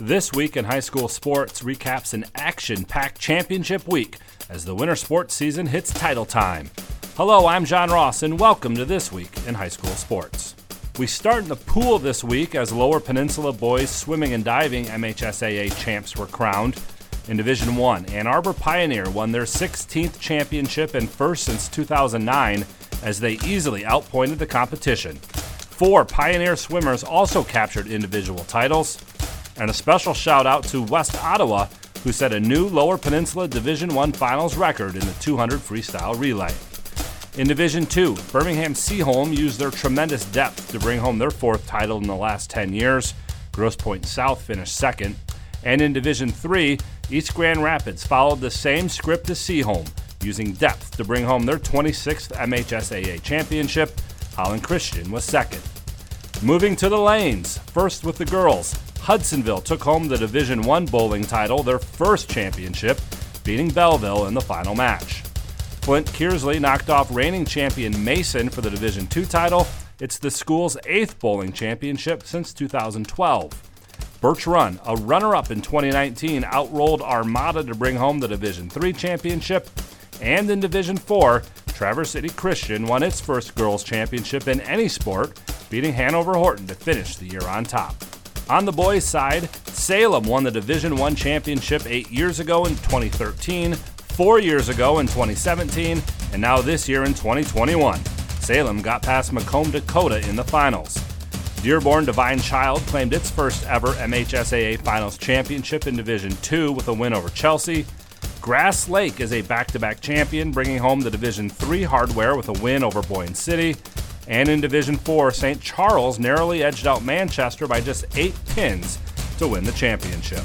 This week in high school sports recaps an action packed championship week as the winter sports season hits title time. Hello, I'm John Ross, and welcome to This Week in High School Sports. We start in the pool this week as Lower Peninsula boys swimming and diving MHSAA champs were crowned. In Division 1, Ann Arbor Pioneer won their 16th championship and first since 2009 as they easily outpointed the competition. Four Pioneer swimmers also captured individual titles. And a special shout out to West Ottawa, who set a new Lower Peninsula Division 1 finals record in the 200 freestyle relay. In Division 2, Birmingham Seaholm used their tremendous depth to bring home their fourth title in the last 10 years. Grosse Pointe South finished second. And in Division 3, East Grand Rapids followed the same script as Seaholm, using depth to bring home their 26th MHSAA championship. Holland Christian was second. Moving to the lanes, first with the girls, Hudsonville took home the Division One bowling title, their first championship, beating Belleville in the final match. Flint Kearsley knocked off reigning champion Mason for the Division Two title. It's the school's eighth bowling championship since 2012. Birch Run, a runner up in 2019, outrolled Armada to bring home the Division Three championship. And in Division 4, Traverse City Christian won its first girls' championship in any sport, beating Hanover Horton to finish the year on top. On the boys' side, Salem won the Division One championship eight years ago in 2013, four years ago in 2017, and now this year in 2021. Salem got past Macomb Dakota in the finals. Dearborn Divine Child claimed its first ever MHSAA Finals championship in Division Two with a win over Chelsea. Grass Lake is a back-to-back champion, bringing home the Division Three hardware with a win over Boyne City. And in Division 4, St. Charles narrowly edged out Manchester by just eight pins to win the championship.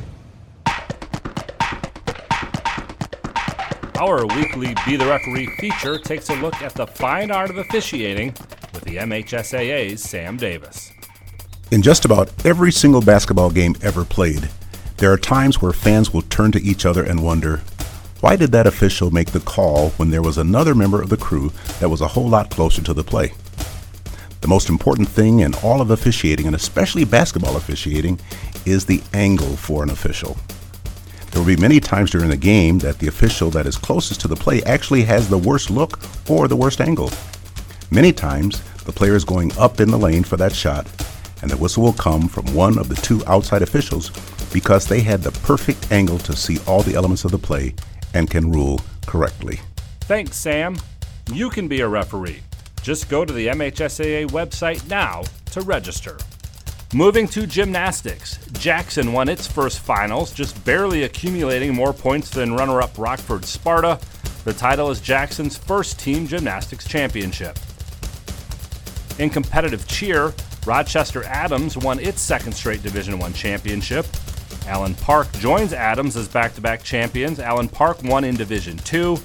Our weekly Be the Referee feature takes a look at the fine art of officiating with the MHSAA's Sam Davis. In just about every single basketball game ever played, there are times where fans will turn to each other and wonder, why did that official make the call when there was another member of the crew that was a whole lot closer to the play? The most important thing in all of officiating, and especially basketball officiating, is the angle for an official. There will be many times during the game that the official that is closest to the play actually has the worst look or the worst angle. Many times, the player is going up in the lane for that shot, and the whistle will come from one of the two outside officials because they had the perfect angle to see all the elements of the play and can rule correctly. Thanks, Sam. You can be a referee. Just go to the MHSAA website now to register. Moving to gymnastics, Jackson won its first finals, just barely accumulating more points than runner up Rockford Sparta. The title is Jackson's first team gymnastics championship. In competitive cheer, Rochester Adams won its second straight Division One championship. Allen Park joins Adams as back-to-back champions. Allen Park won in Division 2.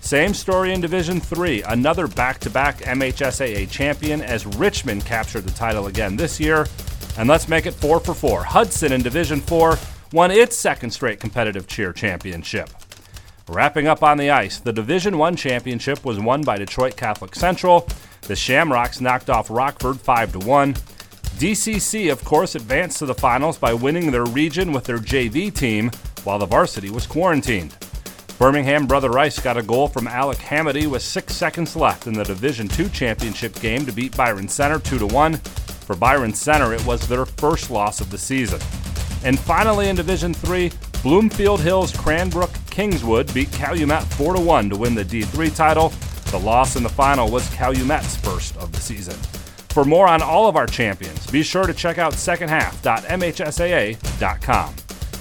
Same story in Division 3, another back-to-back MHSAA champion as Richmond captured the title again this year. And let's make it four for four. Hudson in Division 4 won its second straight competitive cheer championship. Wrapping up on the ice, the Division 1 championship was won by Detroit Catholic Central. The Shamrocks knocked off Rockford 5 to 1. DCC, of course, advanced to the finals by winning their region with their JV team while the varsity was quarantined. Birmingham Brother Rice got a goal from Alec Hamady with six seconds left in the Division II championship game to beat Byron Center 2 to 1. For Byron Center, it was their first loss of the season. And finally in Division 3, Bloomfield Hills Cranbrook Kingswood beat Calumet 4 1 to win the D3 title. The loss in the final was Calumet's first of the season. For more on all of our champions, be sure to check out secondhalf.mhsaa.com.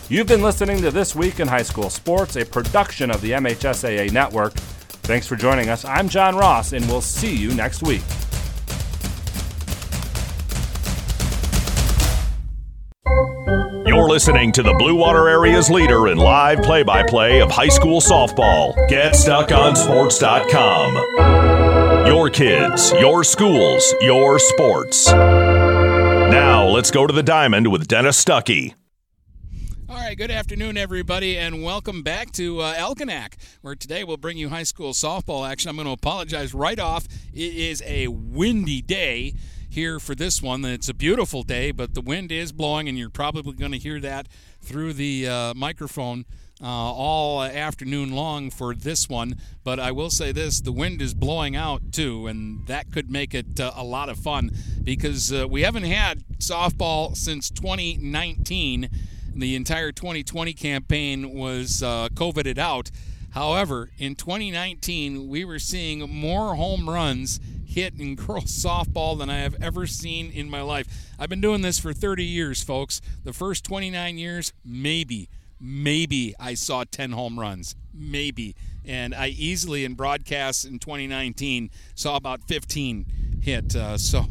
You've been listening to This Week in High School Sports, a production of the MHSAA Network. Thanks for joining us. I'm John Ross, and we'll see you next week. You're listening to the Blue Water Area's leader in live play by play of high school softball. GetStuckOnSports.com. Your kids, your schools, your sports. Now, let's go to the diamond with Dennis Stuckey. All right, good afternoon, everybody, and welcome back to uh, Algonac, where today we'll bring you high school softball action. I'm going to apologize right off. It is a windy day here for this one. It's a beautiful day, but the wind is blowing, and you're probably going to hear that through the uh, microphone. Uh, all afternoon long for this one. But I will say this the wind is blowing out too, and that could make it uh, a lot of fun because uh, we haven't had softball since 2019 the entire 2020 campaign was uh, COVIDed out. However, in 2019, we were seeing more home runs hit in girls softball than I have ever seen in my life. I've been doing this for 30 years, folks. The first 29 years, maybe, maybe I saw 10 home runs. Maybe. And I easily, in broadcasts in 2019, saw about 15 hit. Uh, so,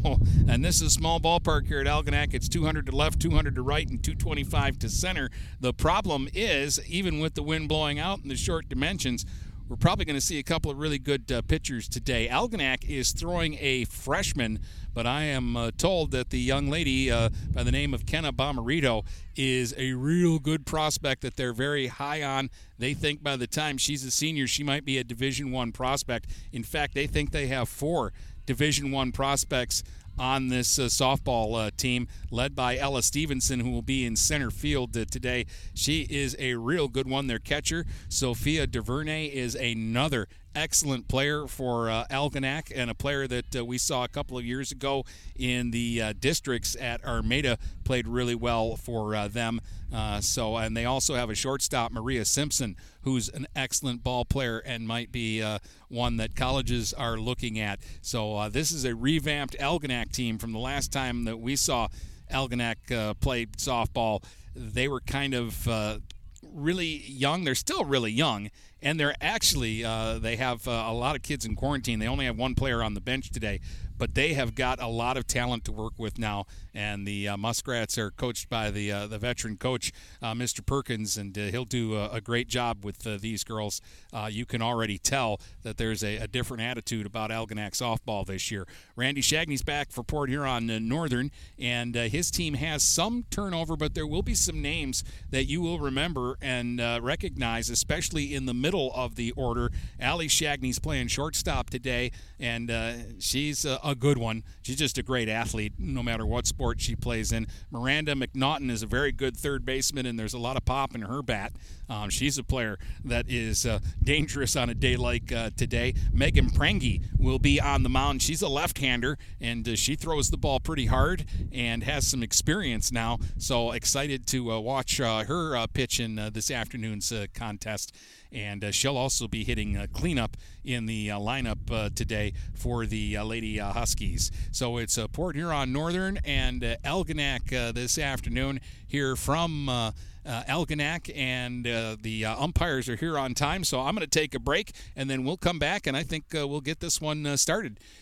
and this is a small ballpark here at Algonac. It's 200 to left, 200 to right, and 225 to center. The problem is, even with the wind blowing out and the short dimensions, we're probably going to see a couple of really good uh, pitchers today. Algonac is throwing a freshman, but I am uh, told that the young lady uh, by the name of Kenna Bomarito is a real good prospect that they're very high on. They think by the time she's a senior, she might be a Division One prospect. In fact, they think they have four Division One prospects on this uh, softball uh, team, led by Ella Stevenson, who will be in center field uh, today. She is a real good one. Their catcher, Sophia DuVernay, is another excellent player for uh, Algonac and a player that uh, we saw a couple of years ago in the uh, districts at Armada played really well for uh, them. Uh, so, and they also have a shortstop, Maria Simpson, who's an excellent ball player and might be uh, one that colleges are looking at. So, this is a revamped Algonac team from the last time that we saw Algonac play softball. They were kind of really young. They're still really young, and they're actually uh, they have uh, a lot of kids in quarantine. They only have one player on the bench today, but they have got a lot of talent to work with now. And the uh, Muskrats are coached by the uh, the veteran coach, uh, Mr. Perkins, and uh, he'll do a, a, great job with these girls. You can already tell that there's a, a, different attitude about Algonac softball this year. Randy Shagney's back for Port Huron Northern, and his team has some turnover, but there will be some names that you will remember and recognize, especially in the middle of the order. Allie Shagney's playing shortstop today, and she's a a good one. She's just a great athlete, no matter what sport she plays in. Miranda McNaughton is a very good third baseman, and there's a lot of pop in her bat. Um, she's a player that is uh, dangerous on a day like uh, today. Megan Prengi will be on the mound. She's a left-hander, and uh, she throws the ball pretty hard and has some experience now. So excited to uh, watch uh, her uh, pitch in this afternoon's contest and uh, she'll also be hitting uh, cleanup in the uh, lineup today for the Lady Huskies. So it's Port Huron Northern and Algonac this afternoon here from uh, and uh, the uh, umpires are here on time. So I'm going to take a break, and then we'll come back, and I think uh, we'll get this one uh, started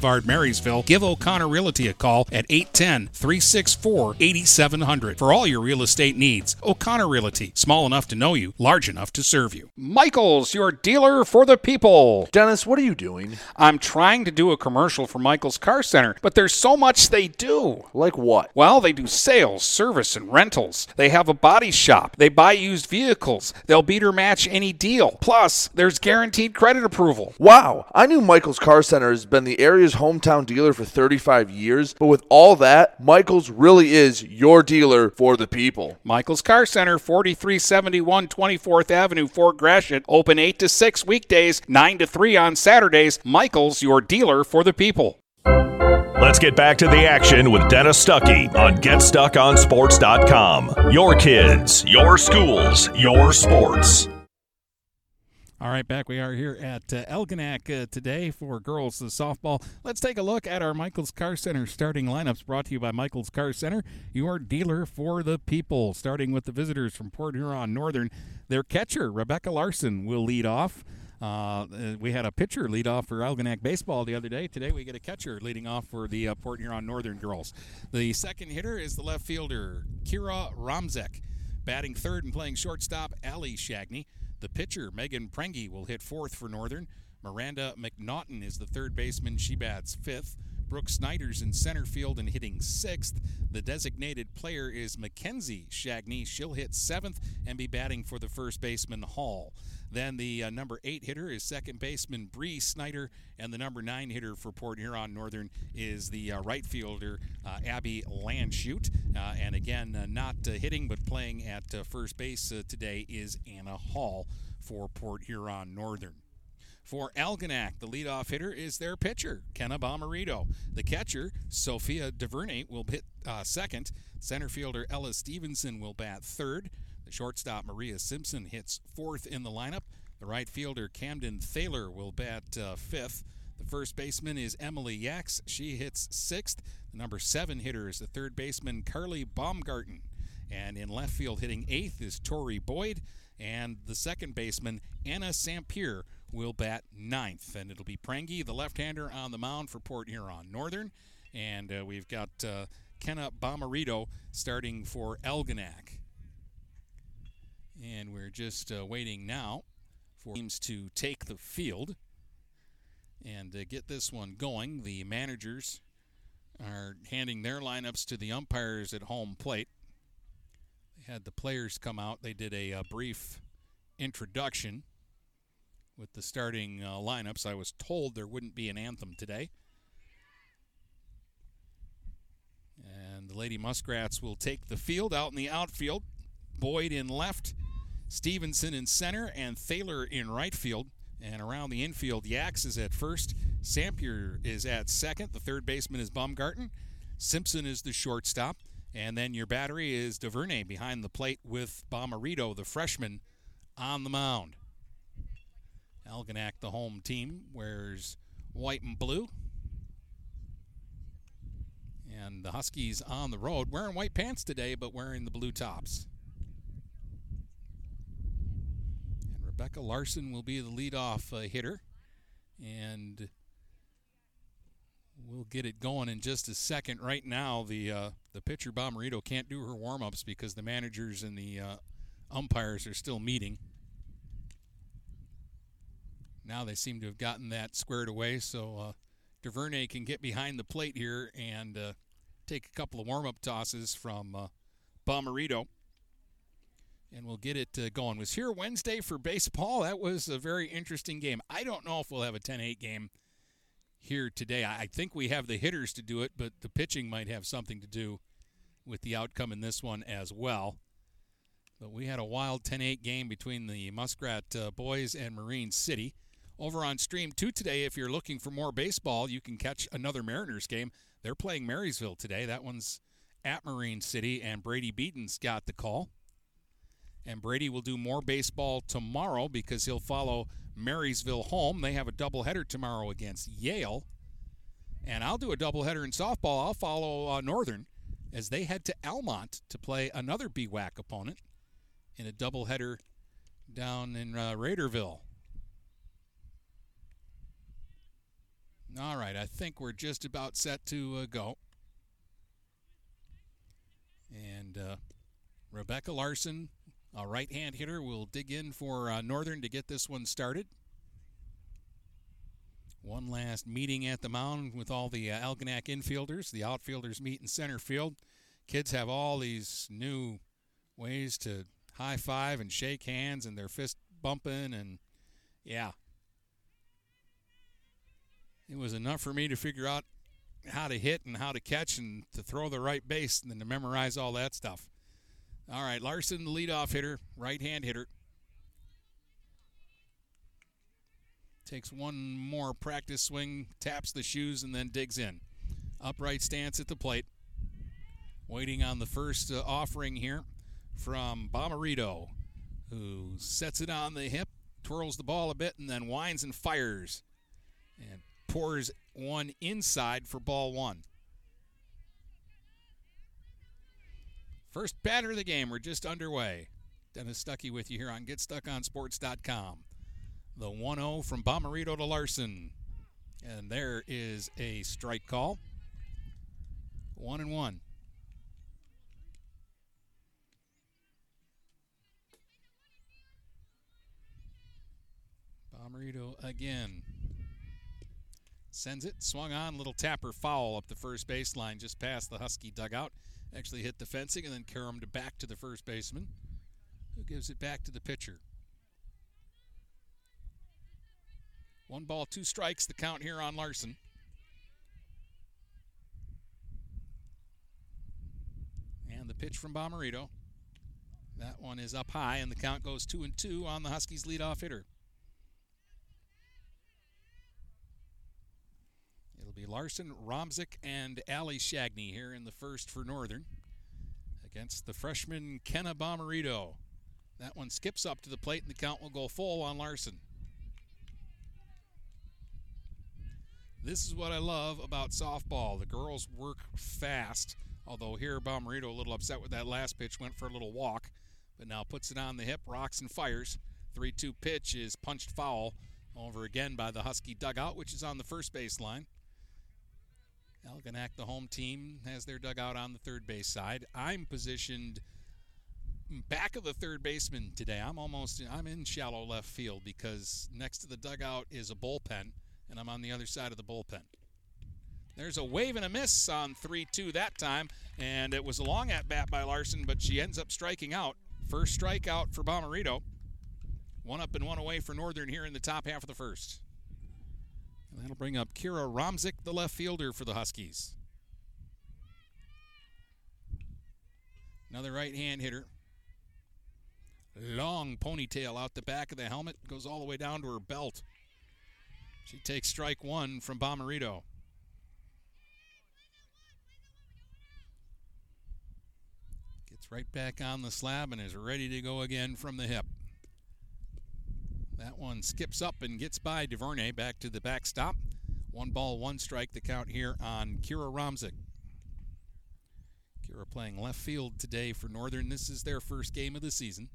Boulevard, Marysville, give O'Connor Realty a call at 810 364 8700 for all your real estate needs. O'Connor Realty, small enough to know you, large enough to serve you. Michael's, your dealer for the people. Dennis, what are you doing? I'm trying to do a commercial for Michael's Car Center, but there's so much they do. Like what? Well, they do sales, service, and rentals. They have a body shop. They buy used vehicles. They'll beat or match any deal. Plus, there's guaranteed credit approval. Wow, I knew Michael's Car Center has been the area's hometown dealer for 35 years, but with all that, Michael's really is your dealer for the people. Michael's Car Center, 4371 24th Avenue, Fort Gratiot, open 8 to 6 weekdays, 9 to 3 on Saturdays. Michael's, your dealer for the people. Let's get back to the action with Dennis Stuckey on GetStuckOnSports.com. Your kids, your schools, your sports. All right, back we are here at uh, Algonac uh, today for girls uh, softball. Let's take a look at our Michaels Car Center starting lineups brought to you by Michaels Car Center, your dealer for the people. Starting with the visitors from Port Huron Northern, their catcher, Rebecca Larson, will lead off. Uh, we had a pitcher lead off for Algonac baseball the other day. Today we get a catcher leading off for the uh, Port Huron Northern girls. The second hitter is the left fielder, Kira Romzek. Batting third and playing shortstop, Ali Shagney. The pitcher, Megan Prengy, will hit fourth for Northern. Miranda McNaughton is the third baseman. She bats fifth. Brooke Snyder's in center field and hitting sixth. The designated player is Mackenzie Shagney. She'll hit seventh and be batting for the first baseman Hall. Then the uh, number eight hitter is second baseman Bree Snyder, and the number nine hitter for Port Huron Northern is the uh, right fielder uh, Abby Landshute. Uh, and again, uh, not uh, hitting but playing at first base today is Anna Hall for Port Huron Northern. For Algonac, the leadoff hitter is their pitcher, Kenna Bomarito. The catcher, Sophia DuVernay, will hit second. Center fielder Ella Stevenson will bat third. The shortstop, Maria Simpson, hits fourth in the lineup. The right fielder, Camden Thaler, will bat uh, fifth. The first baseman is Emily Yax. She hits sixth. The number seven hitter is the third baseman, Carly Baumgarten. And in left field, hitting eighth is Tori Boyd. And the second baseman, Anna Sampier, will bat ninth. And it'll be Prangy, the left hander, on the mound for Port Huron Northern. And uh, we've got uh, Kenna Bomarito starting for Algonac. And we're just uh, waiting now for teams to take the field and uh, get this one going. The managers are handing their lineups to the umpires at home plate. They had the players come out. They did a, a uh, brief introduction with the starting uh, lineups. I was told there wouldn't be an anthem today. And the Lady Muskrats will take the field out in the outfield. Boyd in left, Stevenson in center and Thaler in right field. And around the infield, Yax is at first. Sampier is at second. The third baseman is Baumgarten. Simpson is the shortstop. And then your battery is DuVernay behind the plate with Bomarito, the freshman, on the mound. Algonac, the home team, wears white and blue. And the Huskies on the road, wearing white pants today, but wearing the blue tops. And Rebecca Larson will be the leadoff uh, hitter. And we'll get it going in just a second. Right now, the uh, the pitcher Bomarito can't do her warm-ups because the managers and the uh, umpires are still meeting. Now they seem to have gotten that squared away, so uh, DuVernay can get behind the plate here and uh, take a couple of warm-up tosses from uh, Bomarito. And we'll get it uh, going. Was here Wednesday for baseball. That was a very interesting game. I don't know if we'll have a 10-8 game here today. I think we have the hitters to do it, but the pitching might have something to do with the outcome in this one as well. But we had a wild 10 8 game between the Muskrat uh, boys and Marine City. Over on Stream 2 today, if you're looking for more baseball, you can catch another Mariners game. They're playing Marysville today. That one's at Marine City, and Brady Beaton's got the call. And Brady will do more baseball tomorrow because he'll follow Marysville home. They have a doubleheader tomorrow against Yale. And I'll do a doubleheader in softball. I'll follow uh, Northern as they head to Almont to play another BWAC opponent in a doubleheader down in uh, Raiderville. All right, I think we're just about set to uh, go. And uh, Rebecca Larson, a right hand hitter, will dig in for uh, Northern to get this one started. One last meeting at the mound with all the uh, Algonac infielders. The outfielders meet in center field. Kids have all these new ways to high five and shake hands and their fist bumping and yeah, it was enough for me to figure out how to hit and how to catch and to throw the right base and then to memorize all that stuff. All right, Larson, the leadoff hitter, right hand hitter. Takes one more practice swing, taps the shoes, and then digs in. Upright stance at the plate. Waiting on the first uh, offering here from Bomarito, who sets it on the hip, twirls the ball a bit, and then winds and fires. And pours one inside for ball one. First batter of the game. We're just underway. Dennis Stuckey with you here on GetStuckOnSports.com. The 1 0 from Bomarito to Larson. And there is a strike call. One and one. Bomarito again. Sends it, swung on, little tapper foul up the first baseline just past the Husky dugout. Actually hit the fencing and then caromed back to the first baseman, who gives it back to the pitcher. One ball, two strikes, the count here on Larson. And the pitch from Bomarito. That one is up high, and the count goes two and two on the Huskies' leadoff hitter. Be Larson, Romzik, and Ali Shagney here in the first for Northern against the freshman Kenna Bomarito. That one skips up to the plate, and the count will go full on Larson. This is what I love about softball. The girls work fast, although here Bomarito a little upset with that last pitch, went for a little walk, but now puts it on the hip, rocks and fires. 3 2 pitch is punched foul over again by the Husky dugout, which is on the first base line. Algonac, the home team, has their dugout on the third base side. I'm positioned back of the third baseman today. I'm almost I'm in shallow left field because next to the dugout is a bullpen, and I'm on the other side of the bullpen. There's a wave and a miss on 3-2 that time, and it was a long at bat by Larson, but she ends up striking out. First strikeout for Bomarito. One up and one away for Northern here in the top half of the first. And that'll bring up Kira Romzik, the left fielder for the Huskies. Another right hand hitter. Long ponytail out the back of the helmet, goes all the way down to her belt. She takes strike one from Bomarito. Gets right back on the slab and is ready to go again from the hip. That one skips up and gets by DuVernay back to the backstop. One ball, one strike, the count here on Kira Romzik. Kira playing left field today for Northern. This is their first game of the season.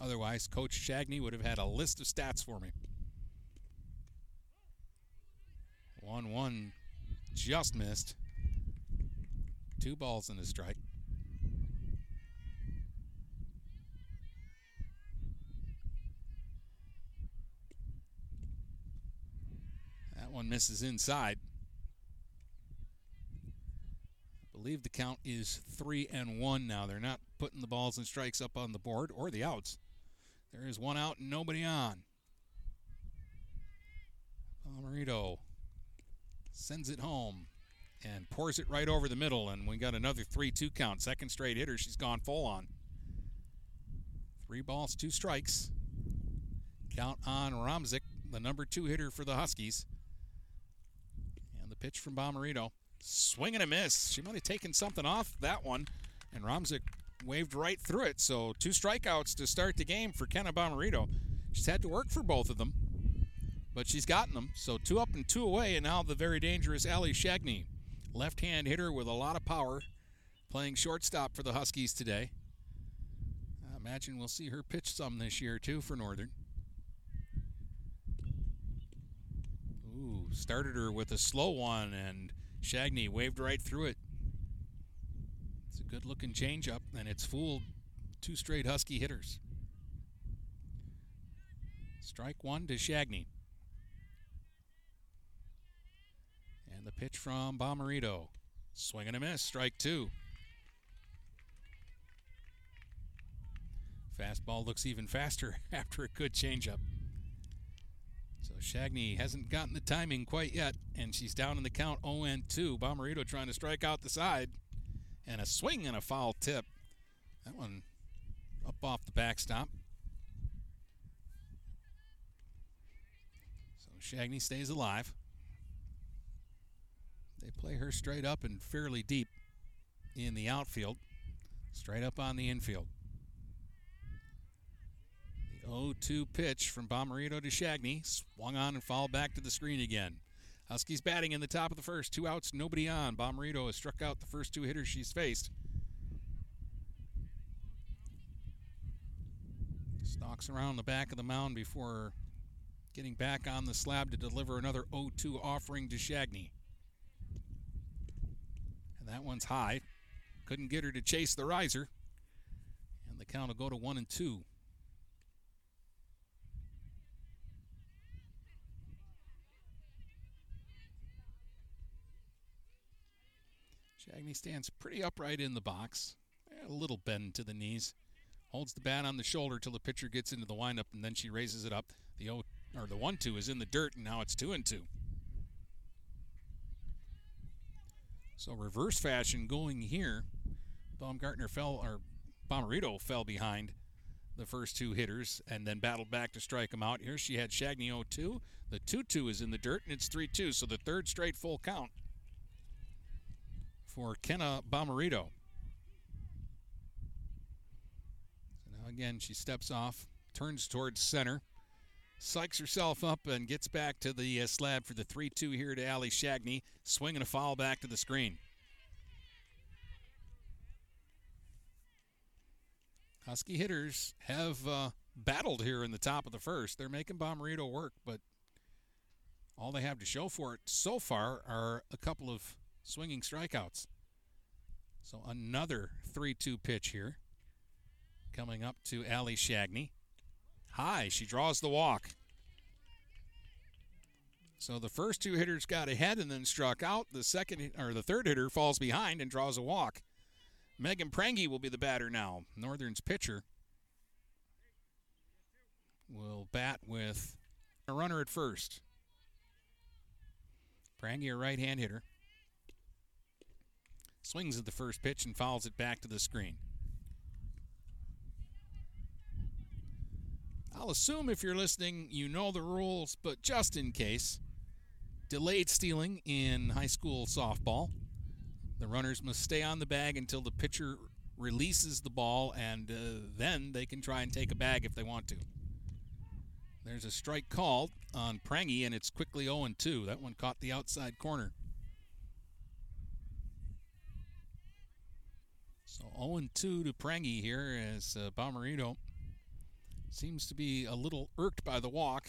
Otherwise, Coach Shagney would have had a list of stats for me. 1 1 just missed. Two balls and a strike. That one misses inside. I believe the count is three and one now. They're not putting the balls and strikes up on the board or the outs. There is one out and nobody on. Bomarito sends it home and pours it right over the middle, and we got another 3 2 count. Second straight hitter, she's gone full on. Three balls, two strikes. Count on Romzik, the number two hitter for the Huskies. Pitch from Bomarito. Swing and a miss. She might have taken something off that one, and Romzik waved right through it. So two strikeouts to start the game for Kenna Bomarito. She's had to work for both of them, but she's gotten them. So two up and two away, and now the very dangerous Ali Shagney, left-hand hitter with a lot of power, playing shortstop for the Huskies today. I imagine we'll see her pitch some this year too for Northern. Ooh, started her with a slow one, and Shagney waved right through it. It's a good looking changeup, and it's fooled two straight Husky hitters. Strike one to Shagney. And the pitch from Bomarito. Swing and a miss, strike two. Fastball looks even faster after a good changeup. So Shagney hasn't gotten the timing quite yet, and she's down in the count 0 2. Bomarito trying to strike out the side and a swing and a foul tip. That one up off the backstop. So Shagney stays alive. They play her straight up and fairly deep in the outfield, straight up on the infield. The 0 2 pitch from Bomarito to Shagney swung on and fouled back to the screen again. Huskies batting in the top of the first. Two outs, nobody on. Bomarito has struck out the first two hitters she's faced. Stalks around the back of the mound before getting back on the slab to deliver another 0 2 offering to Shagney. And that one's high. Couldn't get her to chase the riser. And the count will go to 1 and 2. Shagney stands pretty upright in the box, a little bend to the knees. Holds the bat on the shoulder till the pitcher gets into the windup, and then she raises it up. The o, or the one two is in the dirt, and now it's two and two. So reverse fashion going here. Baumgartner fell, or Bomarito fell behind the first two hitters and then battled back to strike him out. Here she had Shagney 0-2. The 2-2 is in the dirt, and it's 3-2, so the third straight full count for Kenna Bomarito. So now again, she steps off, turns towards center, psychs herself up, and gets back to the uh, slab for the 3 2 here to Ali Shagney, swinging a foul back to the screen. Husky hitters have uh, battled here in the top of the first. They're making Bomarito work, but all they have to show for it so far are a couple of swinging strikeouts. So another 3 2 pitch here. Coming up to Ali Shagney. High, she draws the walk. So the first two hitters got ahead and then struck out. The second or the third hitter falls behind and draws a walk. Megan Prangy will be the batter now. Northern's pitcher will bat with a runner at first. Prangy, a right hand hitter swings at the first pitch and fouls it back to the screen. I'll assume if you're listening, you know the rules, but just in case, delayed stealing in high school softball. The runners must stay on the bag until the pitcher releases the ball, and uh, then they can try and take a bag if they want to. There's a strike called on Prangy, and it's quickly 0 2. That one caught the outside corner. So 0 2 to Prangy here as uh, Bomarito seems to be a little irked by the walk.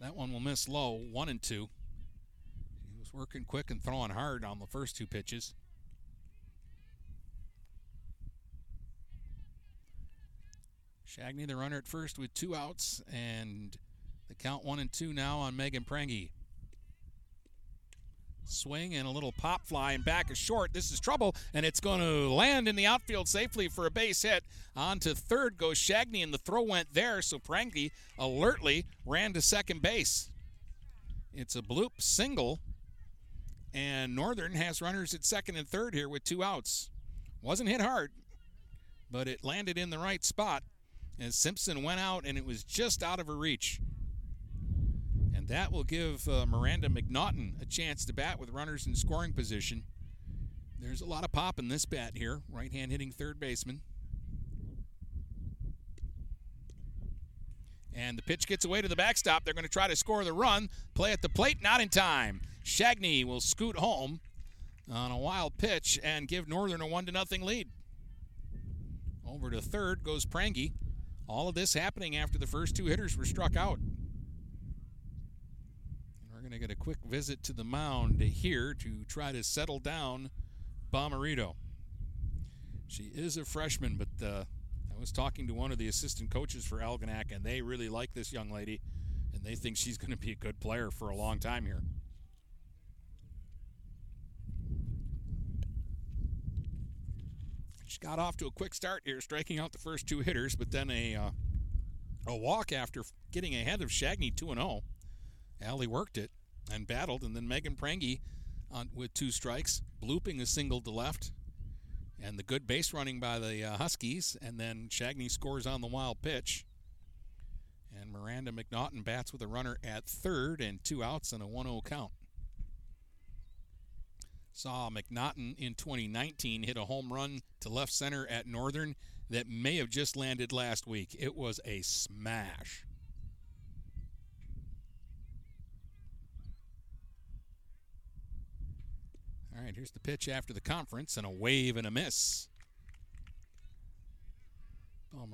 That one will miss low, 1 and 2. He was working quick and throwing hard on the first two pitches. Shagney, the runner at first with two outs, and the count one and two now on Megan Prangy. Swing and a little pop fly and back is short. This is trouble, and it's going to land in the outfield safely for a base hit. On to third goes Shagney, and the throw went there, so Prangy alertly ran to second base. It's a bloop single, and Northern has runners at second and third here with two outs. Wasn't hit hard, but it landed in the right spot as Simpson went out, and it was just out of her reach. And that will give uh, Miranda McNaughton a chance to bat with runners in scoring position. There's a lot of pop in this bat here. Right hand hitting third baseman. And the pitch gets away to the backstop. They're going to try to score the run. Play at the plate, not in time. Shagney will scoot home on a wild pitch and give Northern a 1 to nothing lead. Over to third goes Prangy. All of this happening after the first two hitters were struck out going to get a quick visit to the mound here to try to settle down Bomarito. She is a freshman, but uh, I was talking to one of the assistant coaches for Algonac, and they really like this young lady, and they think she's going to be a good player for a long time here. She got off to a quick start here, striking out the first two hitters, but then a uh, a walk after getting ahead of Shagney 2 0. Allie worked it and battled, and then Megan Prangy on, with two strikes, blooping a single to left, and the good base running by the uh, Huskies, and then Shagney scores on the wild pitch. And Miranda McNaughton bats with a runner at third and two outs and a 1 0 count. Saw McNaughton in 2019 hit a home run to left center at Northern that may have just landed last week. It was a smash. All right, here's the pitch after the conference and a wave and a miss.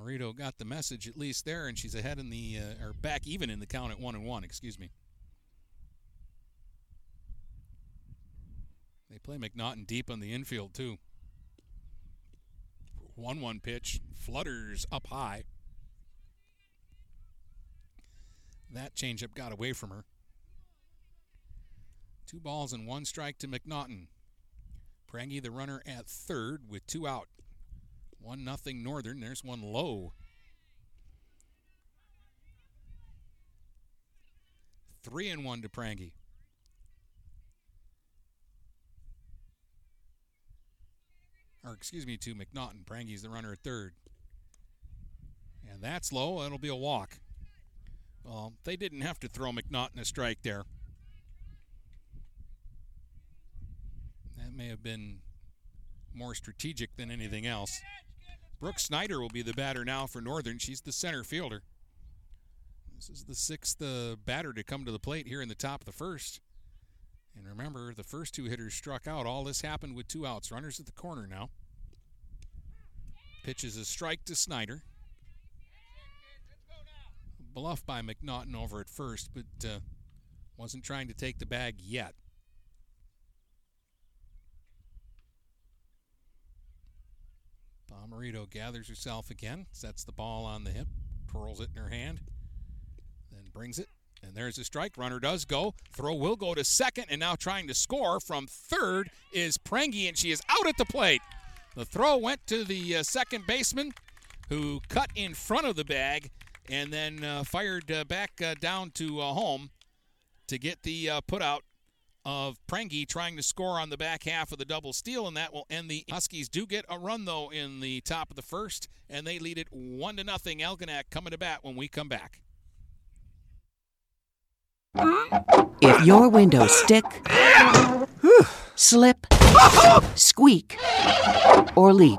Marito got the message at least there, and she's ahead in the uh, or back even in the count at one and one. Excuse me. They play McNaughton deep on the infield too. One-one pitch flutters up high. That changeup got away from her. Two balls and one strike to McNaughton. Prangy, the runner at third with two out. One nothing Northern. There's one low. Three and one to Prangy. Or excuse me, to McNaughton. Prangy's the runner at third. And that's low. It'll be a walk. Well, they didn't have to throw McNaughton a strike there. That may have been more strategic than anything else. Brooke Snyder will be the batter now for Northern. She's the center fielder. This is the sixth uh, batter to come to the plate here in the top of the first. And remember, the first two hitters struck out. All this happened with two outs. Runners at the corner now. Pitches a strike to Snyder. Bluff by McNaughton over at first, but uh, wasn't trying to take the bag yet. Bomarito gathers herself again, sets the ball on the hip, twirls it in her hand, then brings it. And there's a strike. Runner does go. Throw will go to second, and now trying to score from third is Prangy, and she is out at the plate. The throw went to the uh, second baseman, who cut in front of the bag and then uh, fired uh, back uh, down to uh, home to get the uh, put out of Prangy trying to score on the back half of the double steal, and that will end the Huskies. Do get a run though in the top of the first, and they lead it one to nothing. Algonac coming to bat when we come back. If your windows stick, slip, squeak, or leak,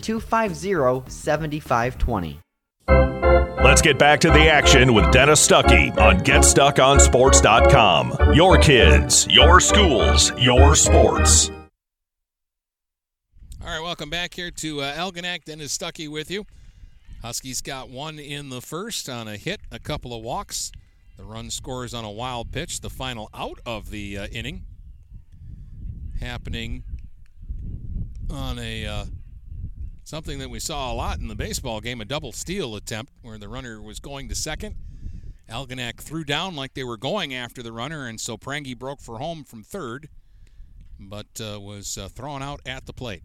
250 7520. Let's get back to the action with Dennis Stuckey on GetStuckOnSports.com. Your kids, your schools, your sports. All right, welcome back here to uh, Algonac. Dennis Stuckey with you. Huskies got one in the first on a hit, a couple of walks. The run scores on a wild pitch, the final out of the uh, inning. Happening on a uh, something that we saw a lot in the baseball game, a double steal attempt where the runner was going to second. Algonac threw down like they were going after the runner, and so Prangy broke for home from third, but uh, was uh, thrown out at the plate.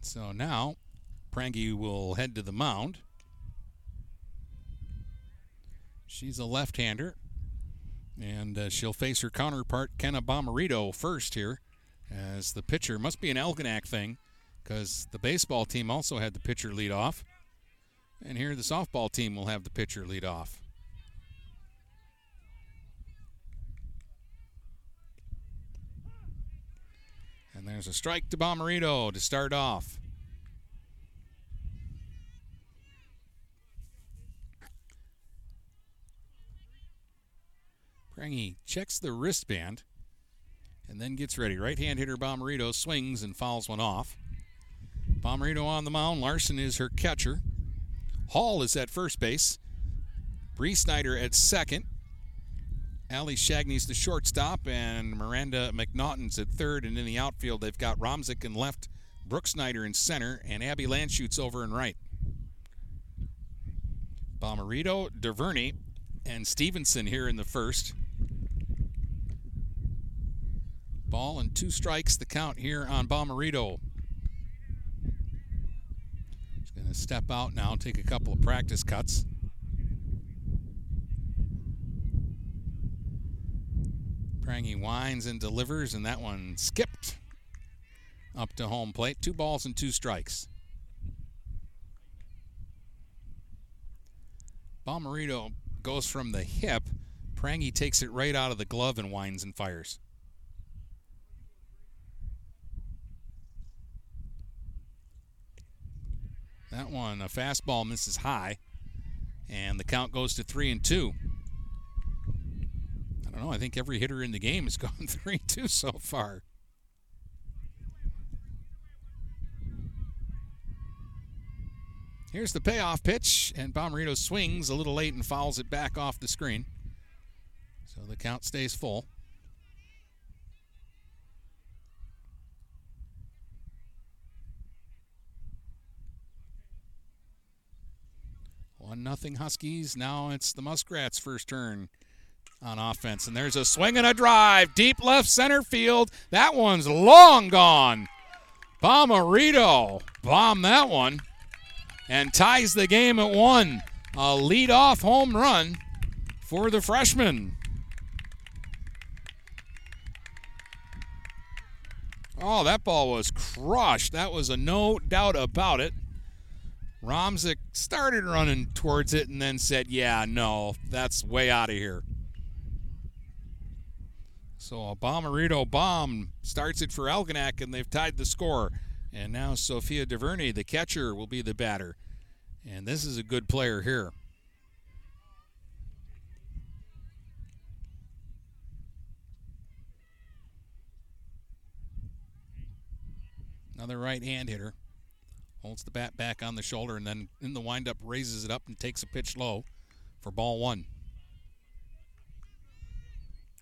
So now Prangy will head to the mound. She's a left hander, and uh, she'll face her counterpart, Kenna Bomarito, first here, as the pitcher must be an Algonac thing because the baseball team also had the pitcher lead off. And here the softball team will have the pitcher lead off. And there's a strike to Bomarito to start off. Prangy checks the wristband and then gets ready. Right hand hitter Bomarito swings and fouls one off. Bomarito on the mound. Larson is her catcher. Hall is at first base. Bree Snyder at second. Allie Shagney's the shortstop, and Miranda McNaughton's at third. And in the outfield, they've got Romzik in left, Brooke Snyder in center, and Abby Landshut's over in right. Bomarito, DuVernay, and Stevenson here in the first. Ball and two strikes the count here on Bomarito. He's going to step out now, take a couple of practice cuts. Prangy winds and delivers, and that one skipped up to home plate. Two balls and two strikes. Bomarito goes from the hip. Prangy takes it right out of the glove and winds and fires. That one, a fastball misses high, and the count goes to three and two. I don't know. I think every hitter in the game has gone three and two so far. Here's the payoff pitch, and Bomarito swings a little late and fouls it back off the screen. So the count stays full. One nothing Huskies. Now it's the Muskrats' first turn on offense, and there's a swing and a drive deep left center field. That one's long gone. Bomarito bomb that one and ties the game at one. A lead-off home run for the freshman. Oh, that ball was crushed. That was a no doubt about it. Romzik started running towards it and then said, Yeah, no, that's way out of here. So a Bomarito bomb starts it for Algonac, and they've tied the score. And now Sophia DuVernay, the catcher, will be the batter. And this is a good player here. Another right hand hitter. Holds the bat back on the shoulder and then in the windup raises it up and takes a pitch low for ball one.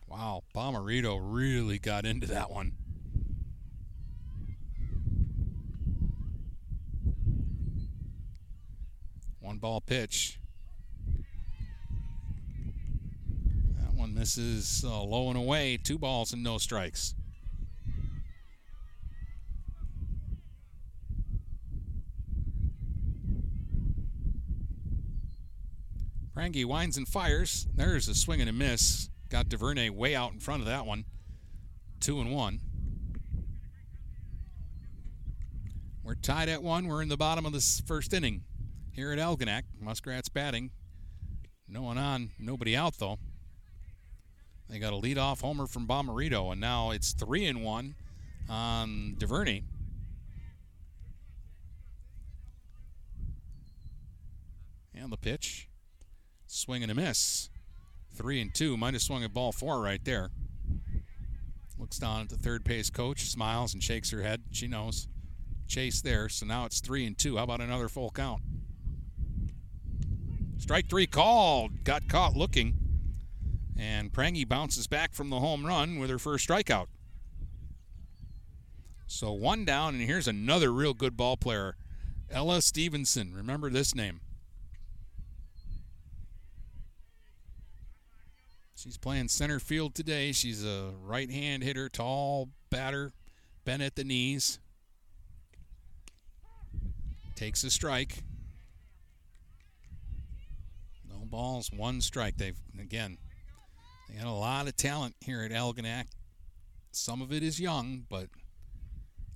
Wow, Bomarito really got into that one. One ball pitch. That one misses uh, low and away. Two balls and no strikes. Prangy winds and fires. There's a swing and a miss. Got DuVernay way out in front of that one. Two and one. We're tied at one. We're in the bottom of this first inning here at Algonac. Muskrats batting. No one on, nobody out though. They got a lead-off homer from Bomarito, and now it's three and one on DuVernay. And the pitch. Swing and a miss. Three and two. Might have swung at ball four right there. Looks down at the third base coach, smiles and shakes her head. She knows. Chase there. So now it's three and two. How about another full count? Strike three called. Got caught looking. And Prangy bounces back from the home run with her first strikeout. So one down, and here's another real good ball player, Ella Stevenson. Remember this name. She's playing center field today. She's a right hand hitter, tall batter, bent at the knees. Takes a strike. No balls, one strike. They've, again, they got a lot of talent here at Algonac. Some of it is young, but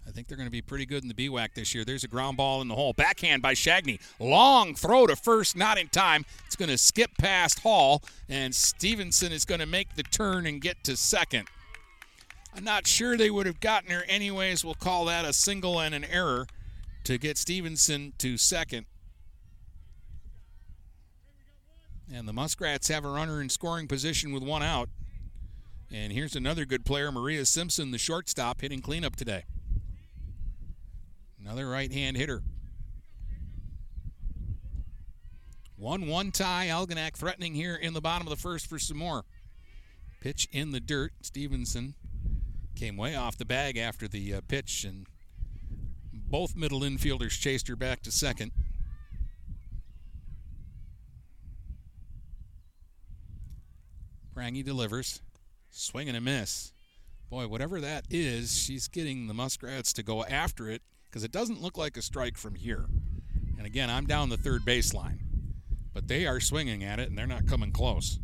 I think they're going to be pretty good in the BWAC this year. There's a ground ball in the hole. Backhand by Shagney. Long throw to first, not in time. It's going to skip past Hall, and Stevenson is going to make the turn and get to second. I'm not sure they would have gotten her anyways. We'll call that a single and an error to get Stevenson to second. And the Muskrats have a runner in scoring position with one out. And here's another good player, Maria Simpson, the shortstop, hitting cleanup today. Another right hand hitter. 1 1 tie. Algonac threatening here in the bottom of the first for some more. Pitch in the dirt. Stevenson came way off the bag after the uh, pitch, and both middle infielders chased her back to second. Prangy delivers. Swing and a miss. Boy, whatever that is, she's getting the Muskrats to go after it because it doesn't look like a strike from here. And again, I'm down the third baseline. But they are swinging at it and they're not coming close.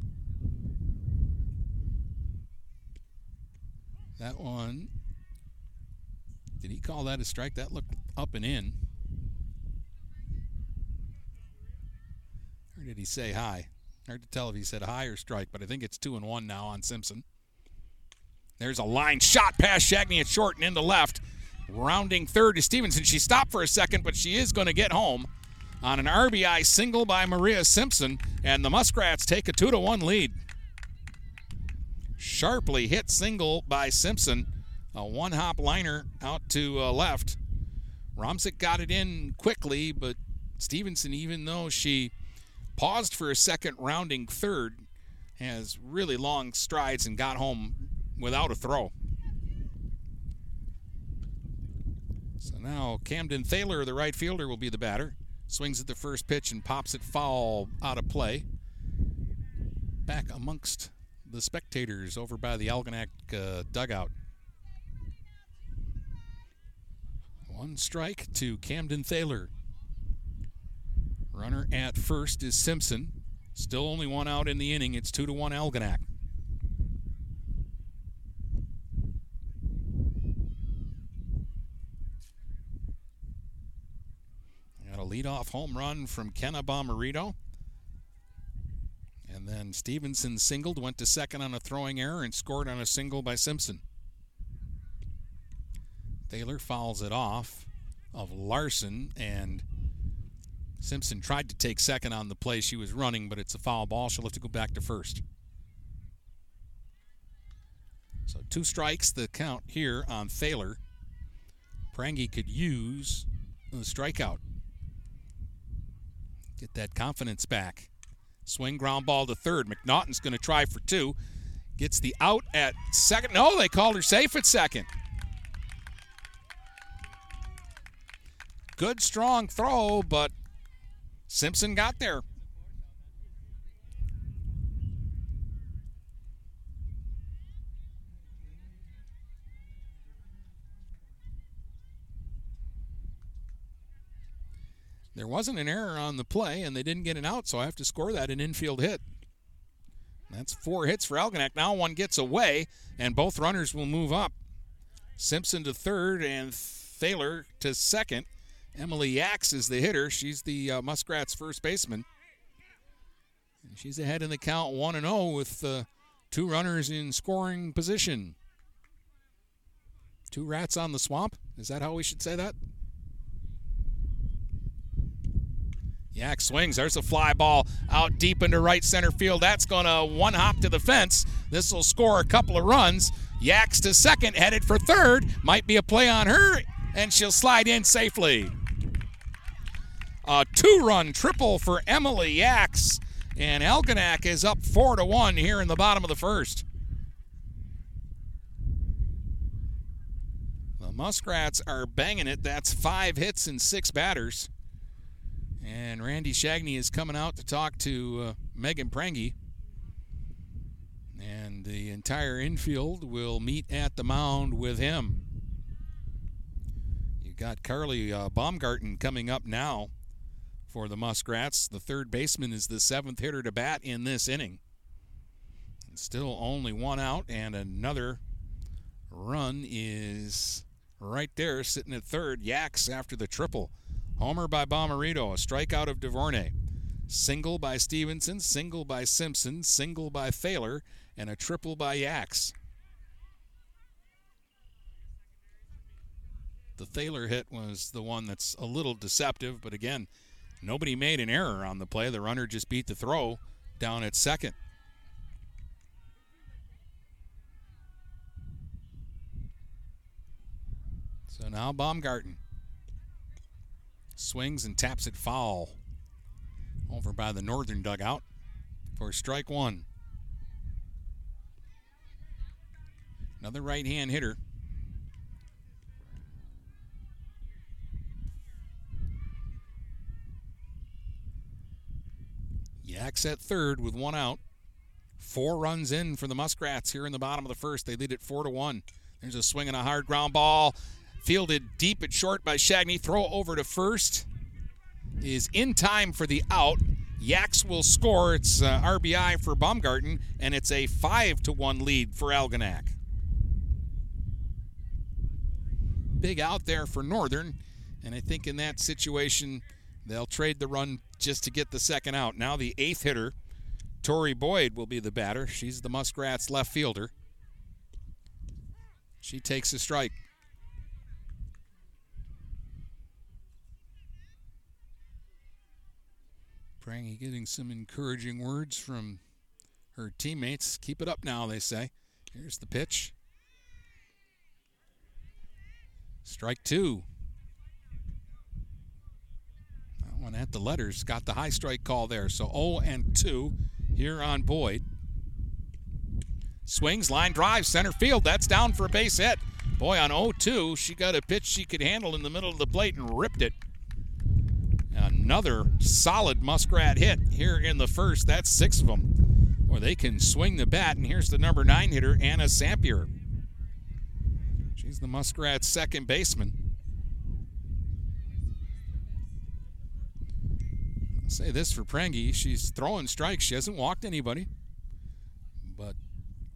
That one. Did he call that a strike? That looked up and in. Or did he say hi? Hard to tell if he said hi or strike, but I think it's two and one now on Simpson. There's a line shot past Shagney at short and into left. Rounding third to Stevenson. She stopped for a second, but she is going to get home on an RBI single by Maria Simpson, and the Muskrats take a 2 to 1 lead. Sharply hit single by Simpson. A one hop liner out to uh, left. Romzik got it in quickly, but Stevenson, even though she paused for a second, rounding third, has really long strides and got home without a throw. Now Camden Thaler, the right fielder, will be the batter. Swings at the first pitch and pops it foul out of play. Back amongst the spectators over by the Algonac uh, dugout. One strike to Camden Thaler. Runner at first is Simpson. Still only one out in the inning. It's two to one Algonac. A leadoff home run from Kenna Bomarito. And then Stevenson singled, went to second on a throwing error, and scored on a single by Simpson. Thaler fouls it off of Larson, and Simpson tried to take second on the play she was running, but it's a foul ball. She'll have to go back to first. So two strikes, the count here on Thaler. Prangy could use the strikeout. Get that confidence back. Swing ground ball to third. McNaughton's going to try for two. Gets the out at second. No, they called her safe at second. Good, strong throw, but Simpson got there. There wasn't an error on the play, and they didn't get an out, so I have to score that an infield hit. That's four hits for Algonac. Now one gets away, and both runners will move up. Simpson to third and Thaler to second. Emily Yax is the hitter. She's the uh, Muskrats' first baseman. And she's ahead in the count 1 and 0 with uh, two runners in scoring position. Two rats on the swamp. Is that how we should say that? Yak swings. There's a fly ball out deep into right center field. That's going to one hop to the fence. This will score a couple of runs. Yaks to second, headed for third. Might be a play on her, and she'll slide in safely. A two-run triple for Emily Yaks, and Algonac is up four to one here in the bottom of the first. The Muskrats are banging it. That's five hits and six batters. And Randy Shagney is coming out to talk to uh, Megan Prangy. And the entire infield will meet at the mound with him. You got Carly uh, Baumgarten coming up now for the Muskrats. The third baseman is the seventh hitter to bat in this inning. And still only one out, and another run is right there, sitting at third. Yaks after the triple. Homer by Bomarito, a strikeout of DuVernay. Single by Stevenson, single by Simpson, single by Thaler, and a triple by Yaks. The Thaler hit was the one that's a little deceptive, but again, nobody made an error on the play. The runner just beat the throw down at second. So now Baumgarten swings and taps it foul over by the northern dugout for strike one. Another right hand hitter. Yaks at third with one out. Four runs in for the Muskrats here in the bottom of the first. They lead it four to one. There's a swing and a hard ground ball. Fielded deep at short by Shagney. Throw over to first is in time for the out. Yaks will score. It's uh, RBI for Baumgarten, and it's a five to one lead for Algonac. Big out there for Northern, and I think in that situation they'll trade the run just to get the second out. Now the eighth hitter, Tori Boyd, will be the batter. She's the Muskrats' left fielder. She takes a strike. Prangy getting some encouraging words from her teammates. Keep it up now, they say. Here's the pitch. Strike two. That one at the letters got the high strike call there. So 0 and 2 here on Boyd. Swings, line drive, center field. That's down for a base hit. Boy, on 0 2, she got a pitch she could handle in the middle of the plate and ripped it. Another solid Muskrat hit here in the first. That's six of them. Where they can swing the bat. And here's the number nine hitter, Anna Sampier. She's the Muskrat's second baseman. I'll say this for Prangy. She's throwing strikes. She hasn't walked anybody. But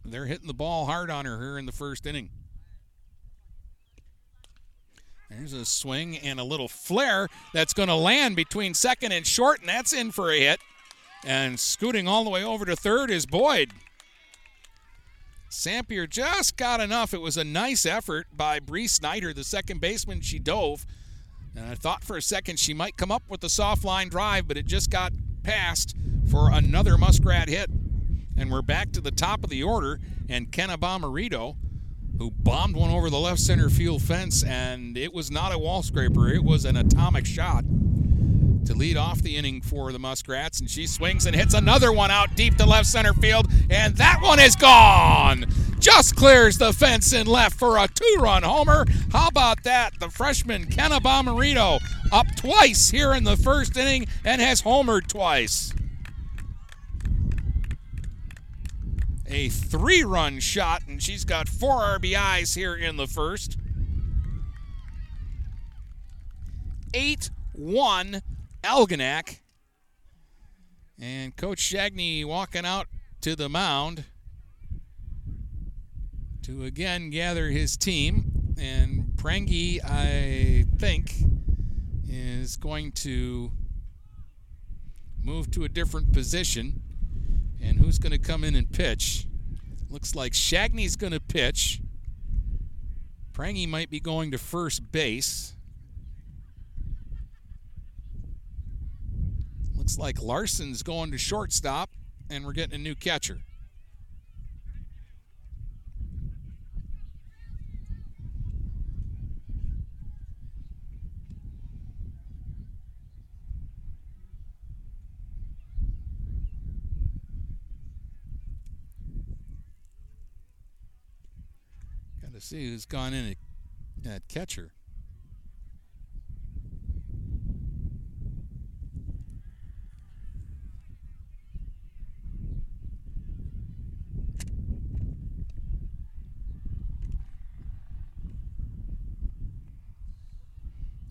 they're hitting the ball hard on her here in the first inning. There's a swing and a little flare that's going to land between second and short, and that's in for a hit. And scooting all the way over to third is Boyd. Sampier just got enough. It was a nice effort by Bree Snyder, the second baseman. She dove. And I thought for a second she might come up with the soft line drive, but it just got past for another Muskrat hit. And we're back to the top of the order. And Kenna Bomarito who bombed one over the left center field fence, and it was not a wall scraper, it was an atomic shot to lead off the inning for the Muskrats. And she swings and hits another one out deep to left center field, and that one is gone. Just clears the fence and left for a two run homer. How about that? The freshman Kenna Bomarito up twice here in the first inning and has homered twice. A three run shot, and she's got four RBIs here in the first. 8 1 Algonac. And Coach Shagney walking out to the mound to again gather his team. And Prangy, I think, is going to move to a different position. And who's going to come in and pitch? Looks like Shagney's going to pitch. Prangy might be going to first base. Looks like Larson's going to shortstop, and we're getting a new catcher. to see who's gone in at, at catcher.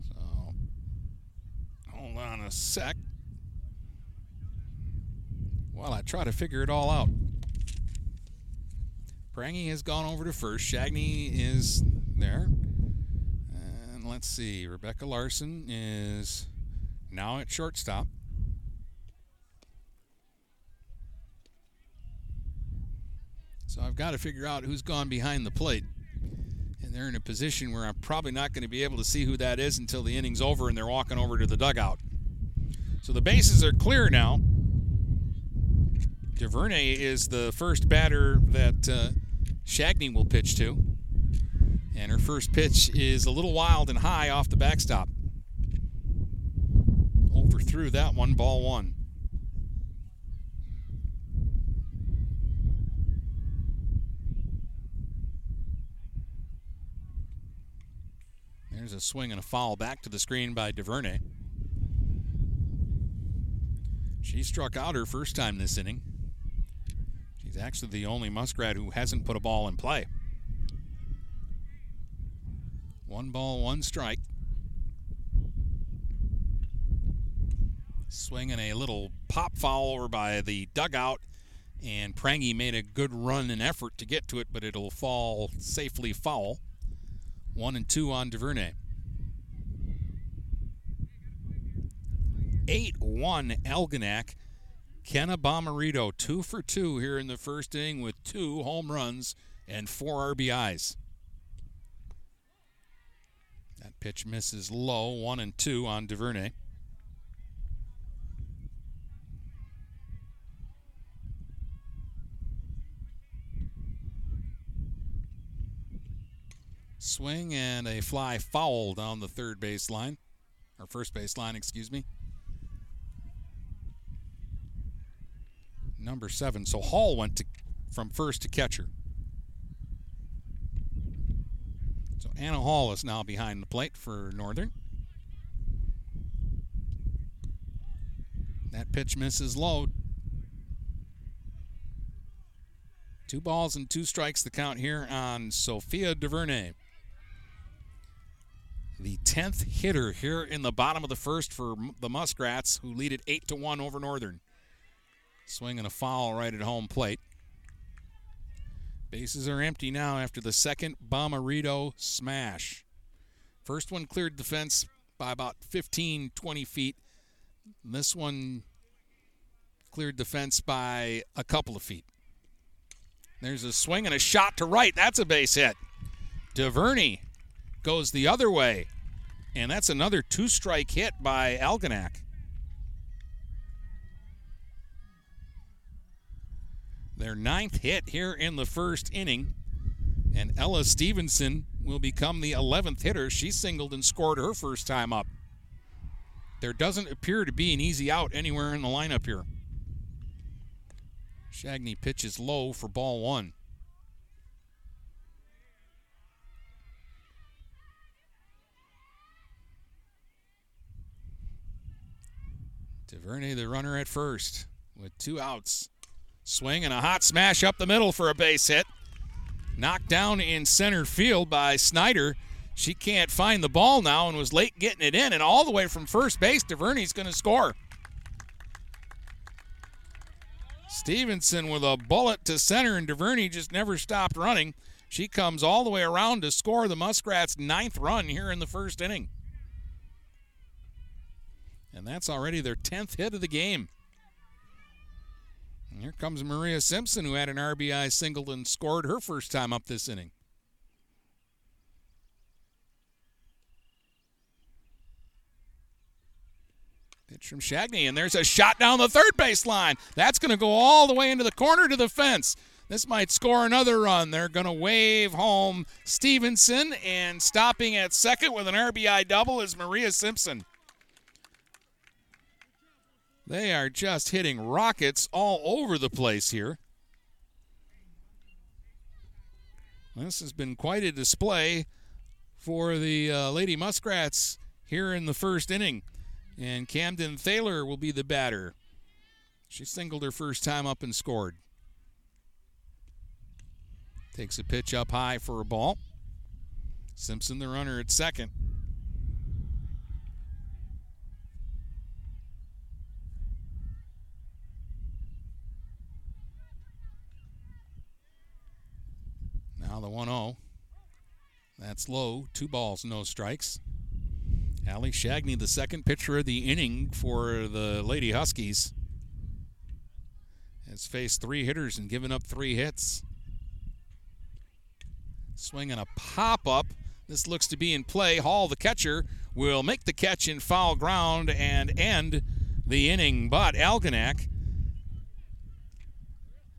So, hold on a sec while I try to figure it all out. Prangy has gone over to first. Shagney is there. And let's see. Rebecca Larson is now at shortstop. So I've got to figure out who's gone behind the plate. And they're in a position where I'm probably not going to be able to see who that is until the inning's over and they're walking over to the dugout. So the bases are clear now. DuVernay is the first batter that uh, Shagney will pitch to. And her first pitch is a little wild and high off the backstop. Overthrew that one, ball one. There's a swing and a foul back to the screen by DuVernay. She struck out her first time this inning. Actually the only Muskrat who hasn't put a ball in play. One ball, one strike. Swinging a little pop foul over by the dugout, and Prangy made a good run and effort to get to it, but it'll fall safely foul. One and two on DuVernay. 8 1 Algonac Kenna Bomarito, two for two here in the first inning with two home runs and four RBIs. That pitch misses low, one and two on DuVernay. Swing and a fly foul down the third baseline, or first baseline, excuse me. Number seven. So Hall went to, from first to catcher. So Anna Hall is now behind the plate for Northern. That pitch misses low. Two balls and two strikes the count here on Sophia DuVernay. The 10th hitter here in the bottom of the first for the Muskrats, who lead it 8 to 1 over Northern. Swinging a foul right at home plate. Bases are empty now after the second Bomarito smash. First one cleared the fence by about 15, 20 feet. This one cleared the fence by a couple of feet. There's a swing and a shot to right. That's a base hit. DuVernay goes the other way. And that's another two strike hit by Algonac. Their ninth hit here in the first inning. And Ella Stevenson will become the 11th hitter. She singled and scored her first time up. There doesn't appear to be an easy out anywhere in the lineup here. Shagney pitches low for ball one. DuVernay, the runner at first, with two outs. Swing and a hot smash up the middle for a base hit. Knocked down in center field by Snyder. She can't find the ball now and was late getting it in, and all the way from first base, DuVernay's going to score. Stevenson with a bullet to center, and DuVernay just never stopped running. She comes all the way around to score the Muskrats' ninth run here in the first inning. And that's already their 10th hit of the game. Here comes Maria Simpson, who had an RBI single and scored her first time up this inning. Pitch from Shagney, and there's a shot down the third base line. That's going to go all the way into the corner to the fence. This might score another run. They're going to wave home Stevenson, and stopping at second with an RBI double is Maria Simpson. They are just hitting rockets all over the place here. This has been quite a display for the uh, Lady Muskrats here in the first inning. And Camden Thaler will be the batter. She singled her first time up and scored. Takes a pitch up high for a ball. Simpson, the runner at second. Now the 1 0. That's low. Two balls, no strikes. Allie Shagney, the second pitcher of the inning for the Lady Huskies, has faced three hitters and given up three hits. Swinging a pop up. This looks to be in play. Hall, the catcher, will make the catch in foul ground and end the inning. But Algonac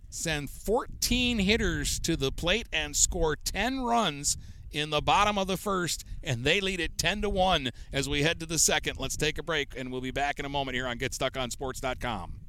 send 14 hitters to the plate and score 10 runs in the bottom of the first, and they lead it 10 to 1 as we head to the second. Let's take a break, and we'll be back in a moment here on GetStuckOnSports.com.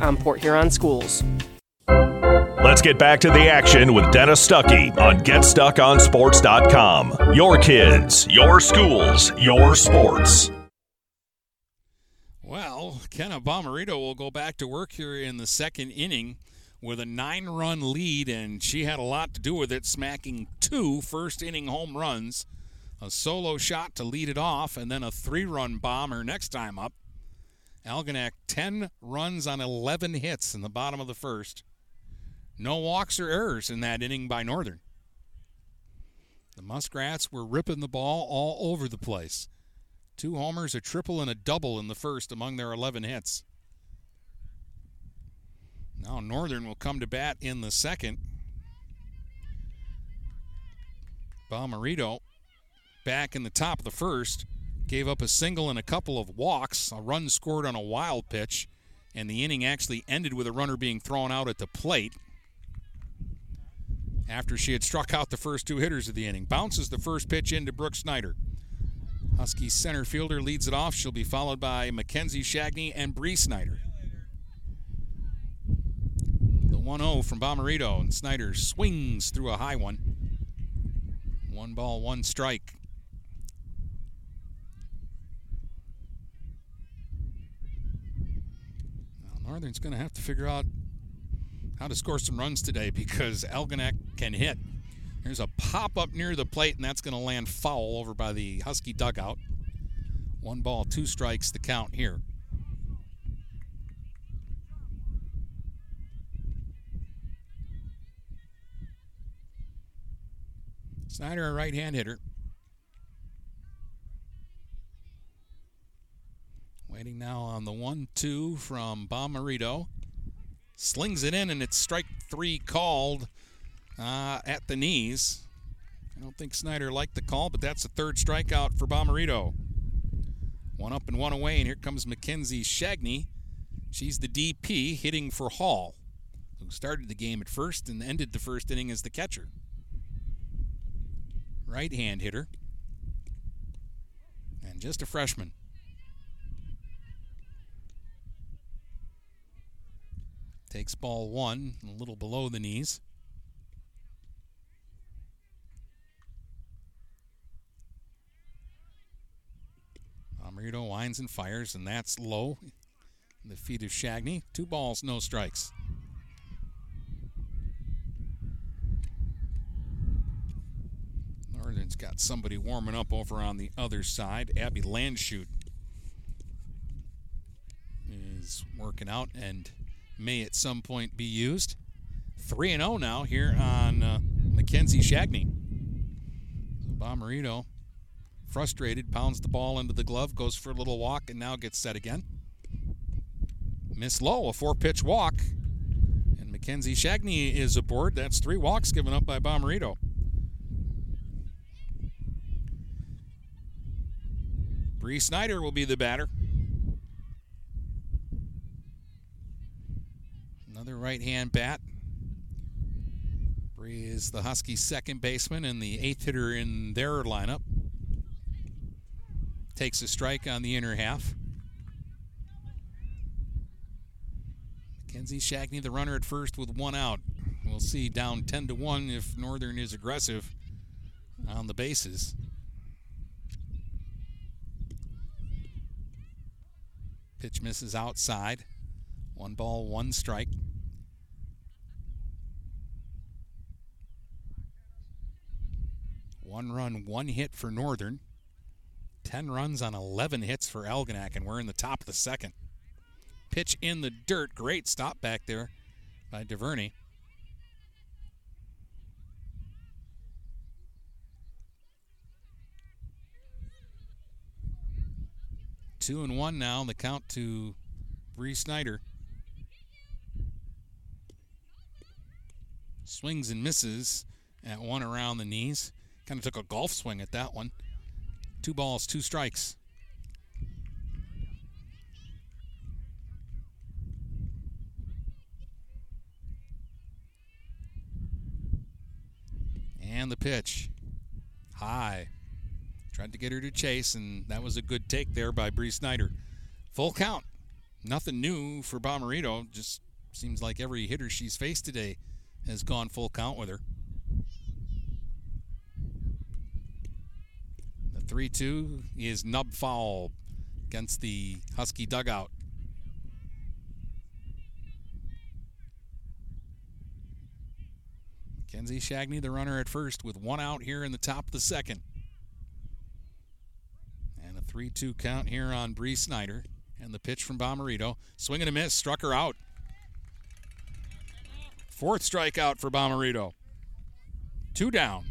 on Port Huron schools. Let's get back to the action with Dennis Stuckey on GetStuckOnSports.com. Your kids, your schools, your sports. Well, Kenna Bomarito will go back to work here in the second inning with a nine run lead, and she had a lot to do with it, smacking two first inning home runs, a solo shot to lead it off, and then a three run bomb her next time up. Algonac 10 runs on 11 hits in the bottom of the first. No walks or errors in that inning by Northern. The Muskrats were ripping the ball all over the place. Two homers, a triple, and a double in the first among their 11 hits. Now Northern will come to bat in the second. Bomarito back in the top of the first gave up a single and a couple of walks, a run scored on a wild pitch, and the inning actually ended with a runner being thrown out at the plate after she had struck out the first two hitters of the inning. Bounces the first pitch into Brooke Snyder. Husky center fielder leads it off. She'll be followed by Mackenzie Shagney and Bree Snyder. The the 1 0 from Bomarito, and Snyder swings through a high one. One ball, one strike. Now, Northern's going to have to figure out how to score some runs today because Algonac can hit. There's a pop up near the plate, and that's going to land foul over by the Husky dugout. One ball, two strikes, the count here. Snyder, a right hand hitter. Waiting now on the 1 2 from Bomarito. Slings it in, and it's strike three called uh, at the knees. I don't think Snyder liked the call, but that's the third strikeout for Bomarito. One up and one away, and here comes Mackenzie Shagney. She's the DP hitting for Hall, who started the game at first and ended the first inning as the catcher. Right hand hitter. And just a freshman. Takes ball one, a little below the knees. Bomarito winds and fires, and that's low. The feet of Shagney. Two balls, no strikes. Northern's got somebody warming up over on the other side. Abby Landshut is working out and may at some point be used. 3 0 now here on uh, Mackenzie Shagney. So Bomarito, frustrated, pounds the ball into the glove, goes for a little walk, and now gets set again. Miss low, a four pitch walk. And Mackenzie Shagney is aboard. That's three walks given up by Bomarito. Bree Snyder will be the batter. Another right hand bat. Bree is the Huskies' second baseman and the eighth hitter in their lineup. Takes a strike on the inner half. Mackenzie Shagney, the runner at first with one out. We'll see down 10 to 1 if Northern is aggressive on the bases. Pitch misses outside. One ball, one strike. One run, one hit for Northern. 10 runs on 11 hits for Algonac, and we're in the top of the second. Pitch in the dirt. Great stop back there by DuVernay. Two and one now. The count to Bree Snyder. Swings and misses at one around the knees. Kind of took a golf swing at that one. Two balls, two strikes. And the pitch. High. Tried to get her to chase, and that was a good take there by Bree Snyder. Full count. Nothing new for Bomarito. Just seems like every hitter she's faced today has gone full count with her. 3 2 is nub foul against the Husky dugout. Kenzie Shagney, the runner at first, with one out here in the top of the second. And a 3 2 count here on Bree Snyder. And the pitch from Bomarito. Swing and a miss, struck her out. Fourth strikeout for Bomarito. Two down.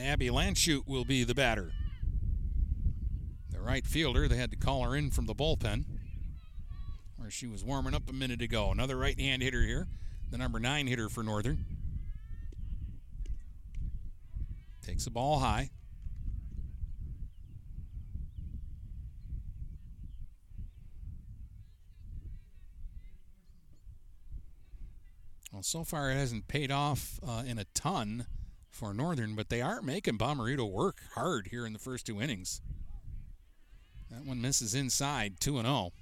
Abby Landshut will be the batter. The right fielder, they had to call her in from the bullpen where she was warming up a minute ago. Another right hand hitter here, the number nine hitter for Northern. Takes the ball high. Well, so far it hasn't paid off uh, in a ton for Northern, but they are making Bomarito work hard here in the first two innings. That one misses inside, 2 and 0.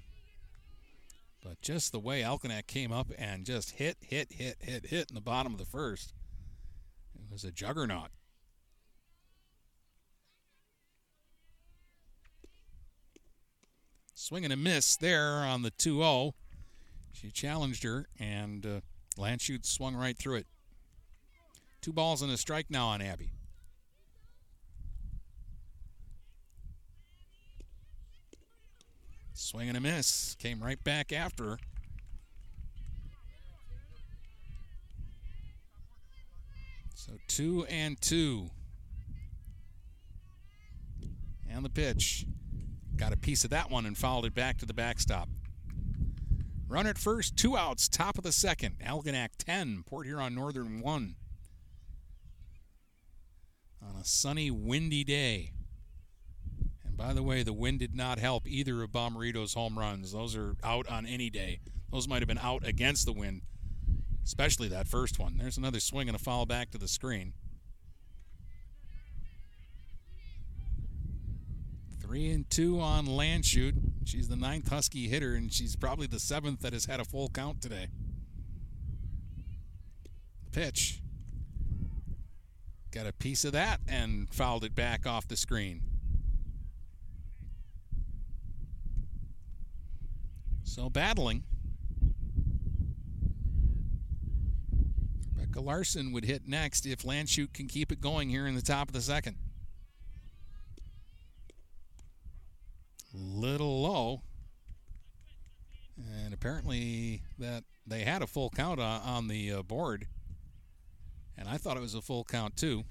But just the way Algonac came up and just hit, hit, hit, hit, hit in the bottom of the first, it was a juggernaut. Swing and a miss there on the 2 0. She challenged her, and uh, swung right through it. Two balls and a strike now on Abby. Swing and a miss. Came right back after. So two and two. And the pitch. Got a piece of that one and fouled it back to the backstop. Run at first, two outs, top of the second. Algonac 10, Port Huron Northern 1. On a sunny, windy day. And by the way, the wind did not help either of Bomarito's home runs. Those are out on any day. Those might have been out against the wind, especially that first one. There's another swing and a foul back to the screen. Three and two on Landshut. She's the ninth Husky hitter, and she's probably the seventh that has had a full count today. Pitch. Got a piece of that and fouled it back off the screen. So battling. Rebecca Larson would hit next if Landshut can keep it going here in the top of the second. little low. And apparently that they had a full count on, on the uh, board. And I thought it was a full count too.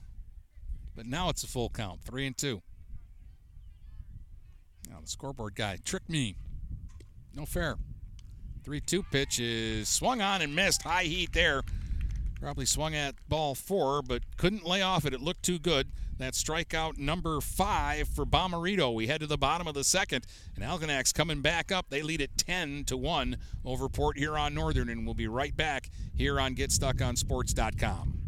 But now it's a full count, three and two. Now the scoreboard guy tricked me. No fair. 3 2 pitch is swung on and missed. High heat there. Probably swung at ball four, but couldn't lay off it. It looked too good. That strikeout number five for Bomarito. We head to the bottom of the second, and Algonac's coming back up. They lead it 10 to 1 over Port Huron Northern, and we'll be right back here on GetStuckOnSports.com.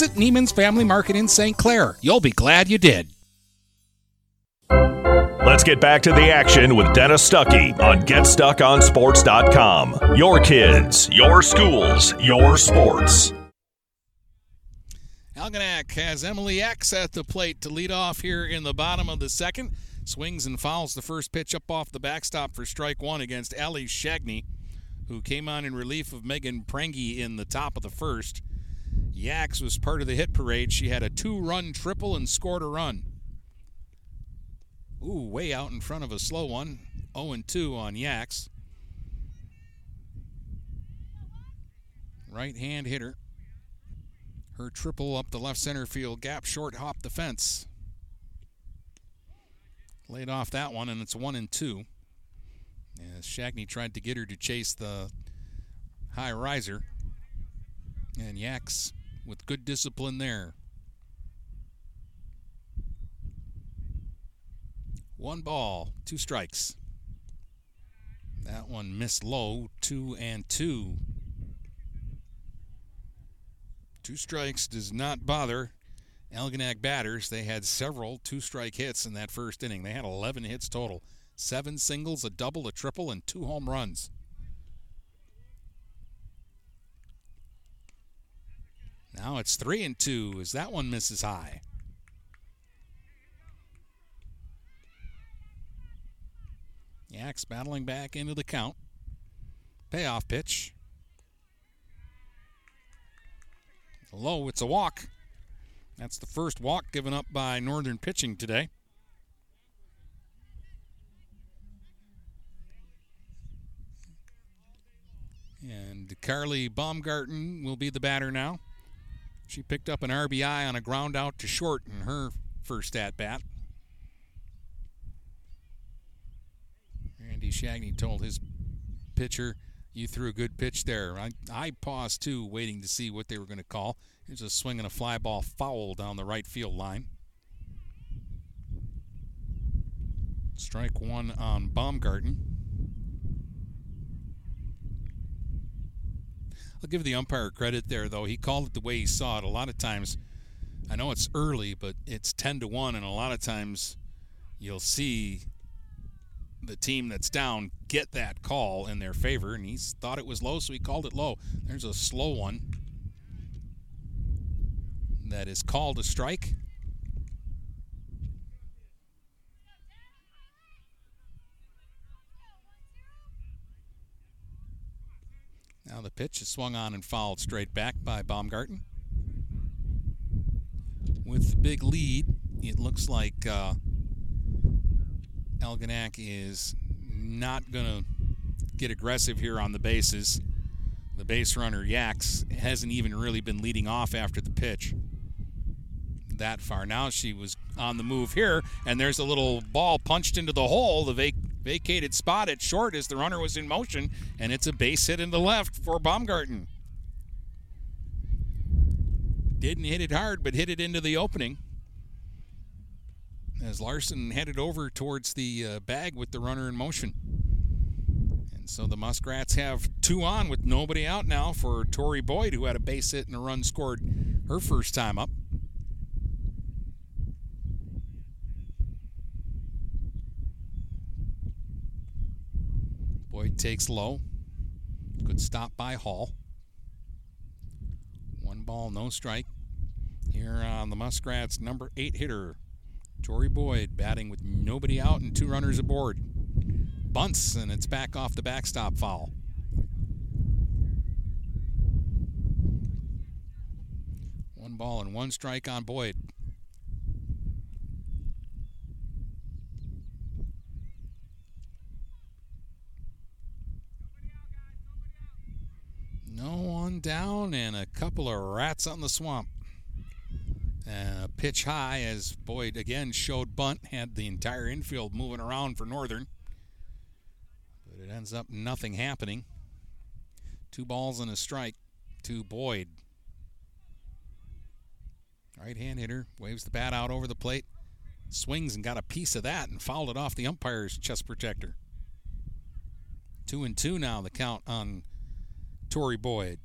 Neiman's Family Market in St. Clair. You'll be glad you did. Let's get back to the action with Dennis Stuckey on GetStuckOnSports.com. Your kids, your schools, your sports. Algonac has Emily Yax at the plate to lead off here in the bottom of the second. Swings and fouls the first pitch up off the backstop for strike one against Ellie Shagney, who came on in relief of Megan Prengy in the top of the first. Yax was part of the hit parade. She had a two run triple and scored a run. Ooh, way out in front of a slow one. 0 2 on Yax. Right hand hitter. Her triple up the left center field gap, short hop the fence. Laid off that one, and it's 1 and 2. As Shagney tried to get her to chase the high riser. And Yax with good discipline there. One ball, two strikes. That one missed low, two and two. Two strikes does not bother Algonac batters. They had several two strike hits in that first inning. They had 11 hits total seven singles, a double, a triple, and two home runs. Now it's three and two as that one misses high. Yax battling back into the count. Payoff pitch. Low, it's a walk. That's the first walk given up by Northern pitching today. And Carly Baumgarten will be the batter now. She picked up an RBI on a ground out to short in her first at bat. Randy Shagney told his pitcher, You threw a good pitch there. I, I paused too, waiting to see what they were going to call. Was a swing and a fly ball foul down the right field line. Strike one on Baumgarten. I'll give the umpire credit there, though. He called it the way he saw it. A lot of times, I know it's early, but it's 10 to 1, and a lot of times you'll see the team that's down get that call in their favor, and he thought it was low, so he called it low. There's a slow one that is called a strike. Pitch is swung on and fouled straight back by Baumgarten. With the big lead, it looks like uh, Algonac is not going to get aggressive here on the bases. The base runner, Yax, hasn't even really been leading off after the pitch that far. Now she was on the move here, and there's a little ball punched into the hole. The vacated spot at short as the runner was in motion, and it's a base hit in the left for Baumgarten. Didn't hit it hard, but hit it into the opening. As Larson headed over towards the uh, bag with the runner in motion. And so the Muskrats have two on with nobody out now for Tori Boyd, who had a base hit and a run scored her first time up. Boyd takes low. Good stop by Hall. One ball, no strike. Here on the Muskrats, number eight hitter, Tori Boyd, batting with nobody out and two runners aboard. Bunts, and it's back off the backstop foul. One ball and one strike on Boyd. No one down and a couple of rats on the swamp. Uh, pitch high as Boyd again showed bunt, had the entire infield moving around for Northern. But it ends up nothing happening. Two balls and a strike to Boyd. Right hand hitter waves the bat out over the plate, swings and got a piece of that and fouled it off the umpire's chest protector. Two and two now, the count on Tori Boyd.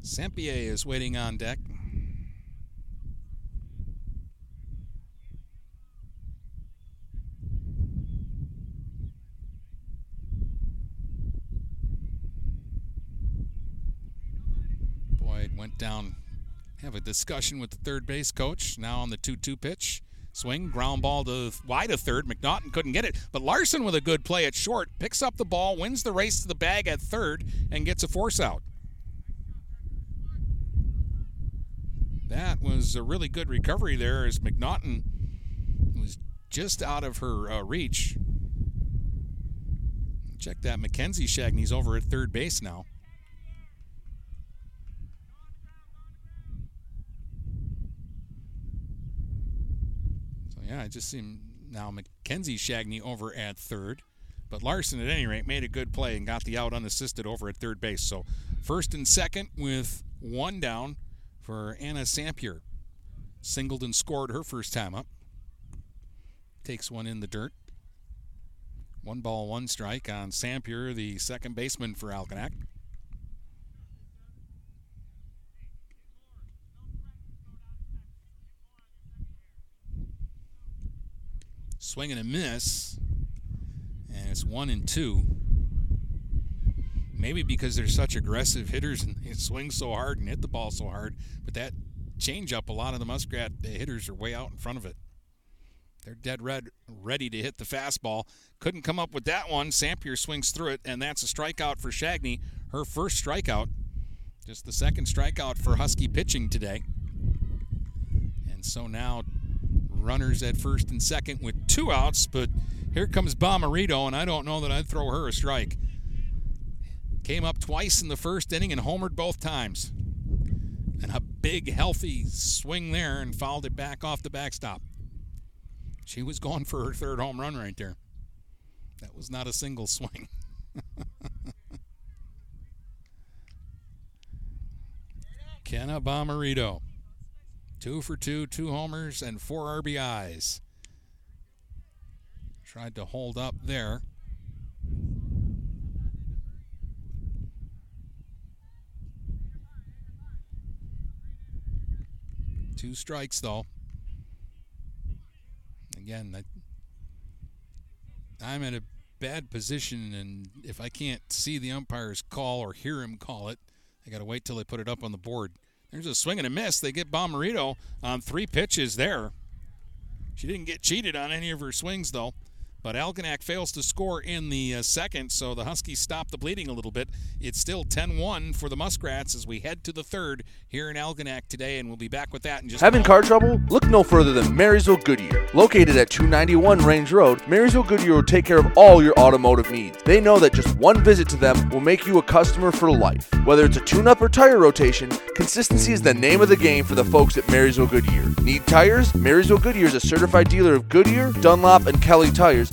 Sampier is waiting on deck. Boyd went down, have a discussion with the third base coach. Now on the 2 2 pitch. Swing, ground ball to wide of third. McNaughton couldn't get it, but Larson with a good play at short picks up the ball, wins the race to the bag at third, and gets a force out. That was a really good recovery there as McNaughton was just out of her uh, reach. Check that. Mackenzie Shagney's over at third base now. Yeah, I just see now Mackenzie Shagney over at third. But Larson, at any rate, made a good play and got the out unassisted over at third base. So, first and second with one down for Anna Sampier. Singled and scored her first time up. Takes one in the dirt. One ball, one strike on Sampier, the second baseman for Algonac. Swing and a miss. And it's one and two. Maybe because they're such aggressive hitters and they swing so hard and hit the ball so hard. But that change up, a lot of the Muskrat hitters are way out in front of it. They're dead red, ready to hit the fastball. Couldn't come up with that one. Sampier swings through it, and that's a strikeout for Shagney. Her first strikeout. Just the second strikeout for Husky pitching today. And so now runners at first and second with two outs, but here comes Bomarito, and I don't know that I'd throw her a strike. Came up twice in the first inning and homered both times. And a big, healthy swing there and fouled it back off the backstop. She was going for her third home run right there. That was not a single swing. Kenna Bomarito. Two for two, two homers, and four RBIs. Tried to hold up there. Two strikes, though. Again, I'm in a bad position, and if I can't see the umpire's call or hear him call it, I got to wait till they put it up on the board. There's a swing and a miss. They get Bomarito on three pitches there. She didn't get cheated on any of her swings, though. But Algonac fails to score in the uh, second, so the Huskies stop the bleeding a little bit. It's still 10 1 for the Muskrats as we head to the third here in Algonac today, and we'll be back with that in just Having car trouble? Look no further than Marysville Goodyear. Located at 291 Range Road, Marysville Goodyear will take care of all your automotive needs. They know that just one visit to them will make you a customer for life. Whether it's a tune up or tire rotation, consistency is the name of the game for the folks at Marysville Goodyear. Need tires? Marysville Goodyear is a certified dealer of Goodyear, Dunlop, and Kelly tires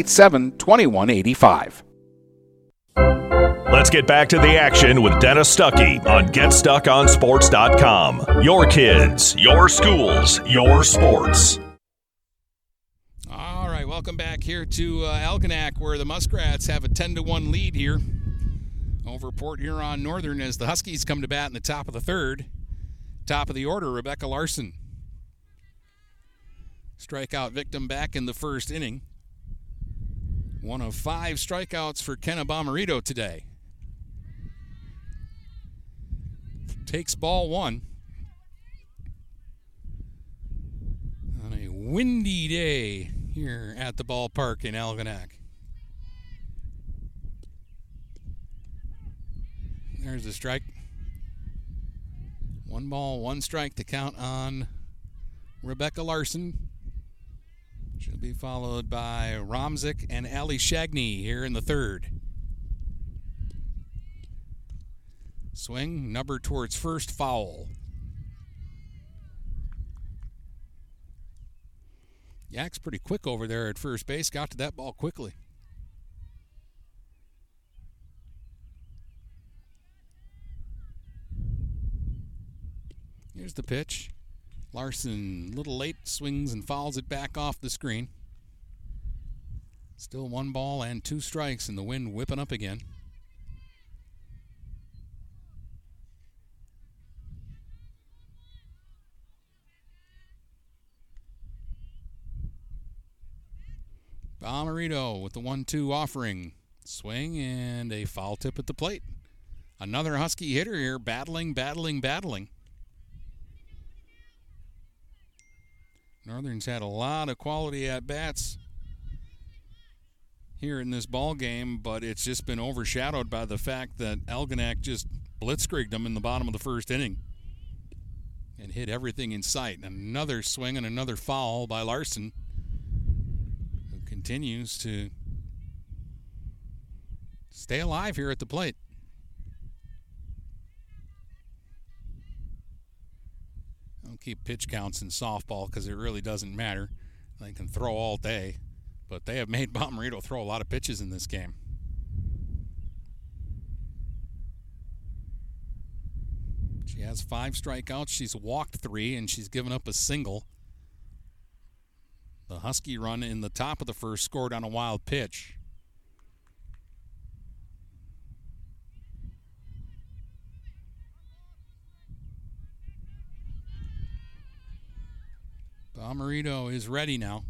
987 2185. Let's get back to the action with Dennis Stuckey on GetStuckOnSports.com. Your kids, your schools, your sports. All right, welcome back here to uh, Algonac, where the Muskrats have a 10 to 1 lead here over Port Huron Northern as the Huskies come to bat in the top of the third. Top of the order, Rebecca Larson. Strikeout victim back in the first inning. One of five strikeouts for Kenna Bomarito today. Takes ball one. On a windy day here at the ballpark in Algonac. There's a strike. One ball, one strike to count on Rebecca Larson. Be followed by Romzik and Ali Shagney here in the third. Swing, number towards first, foul. Yak's pretty quick over there at first base. Got to that ball quickly. Here's the pitch. Larson, little late, swings and fouls it back off the screen. Still one ball and two strikes, and the wind whipping up again. Bomarito with the 1 2 offering. Swing and a foul tip at the plate. Another Husky hitter here, battling, battling, battling. Northern's had a lot of quality at bats here in this ball game, but it's just been overshadowed by the fact that Algonac just blitzkrieged them in the bottom of the first inning and hit everything in sight. Another swing and another foul by Larson, who continues to stay alive here at the plate. keep pitch counts in softball because it really doesn't matter. They can throw all day, but they have made Bomarito throw a lot of pitches in this game. She has five strikeouts. She's walked three, and she's given up a single. The Husky run in the top of the first scored on a wild pitch. Bomarito is ready now.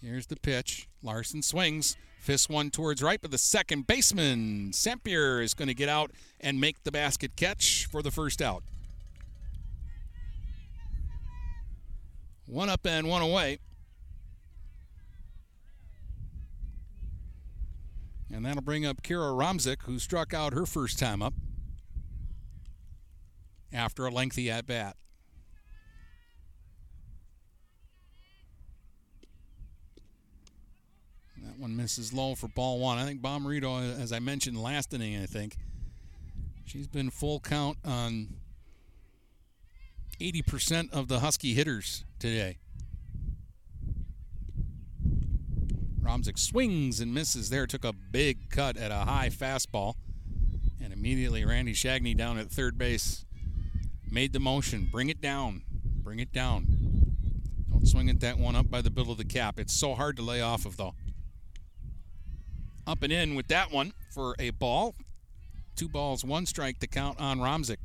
Here's the pitch. Larson swings, fists one towards right, but the second baseman, Sempier, is going to get out and make the basket catch for the first out. One up and one away. And that'll bring up Kira Romzik, who struck out her first time up after a lengthy at bat. That one misses low for ball one. I think Bomarito, as I mentioned last inning, I think, she's been full count on 80% of the Husky hitters today. Romzik swings and misses there, took a big cut at a high fastball. And immediately Randy Shagney down at third base made the motion. Bring it down. Bring it down. Don't swing at that one up by the middle of the cap. It's so hard to lay off of, though. Up and in with that one for a ball. Two balls, one strike to count on Romzik.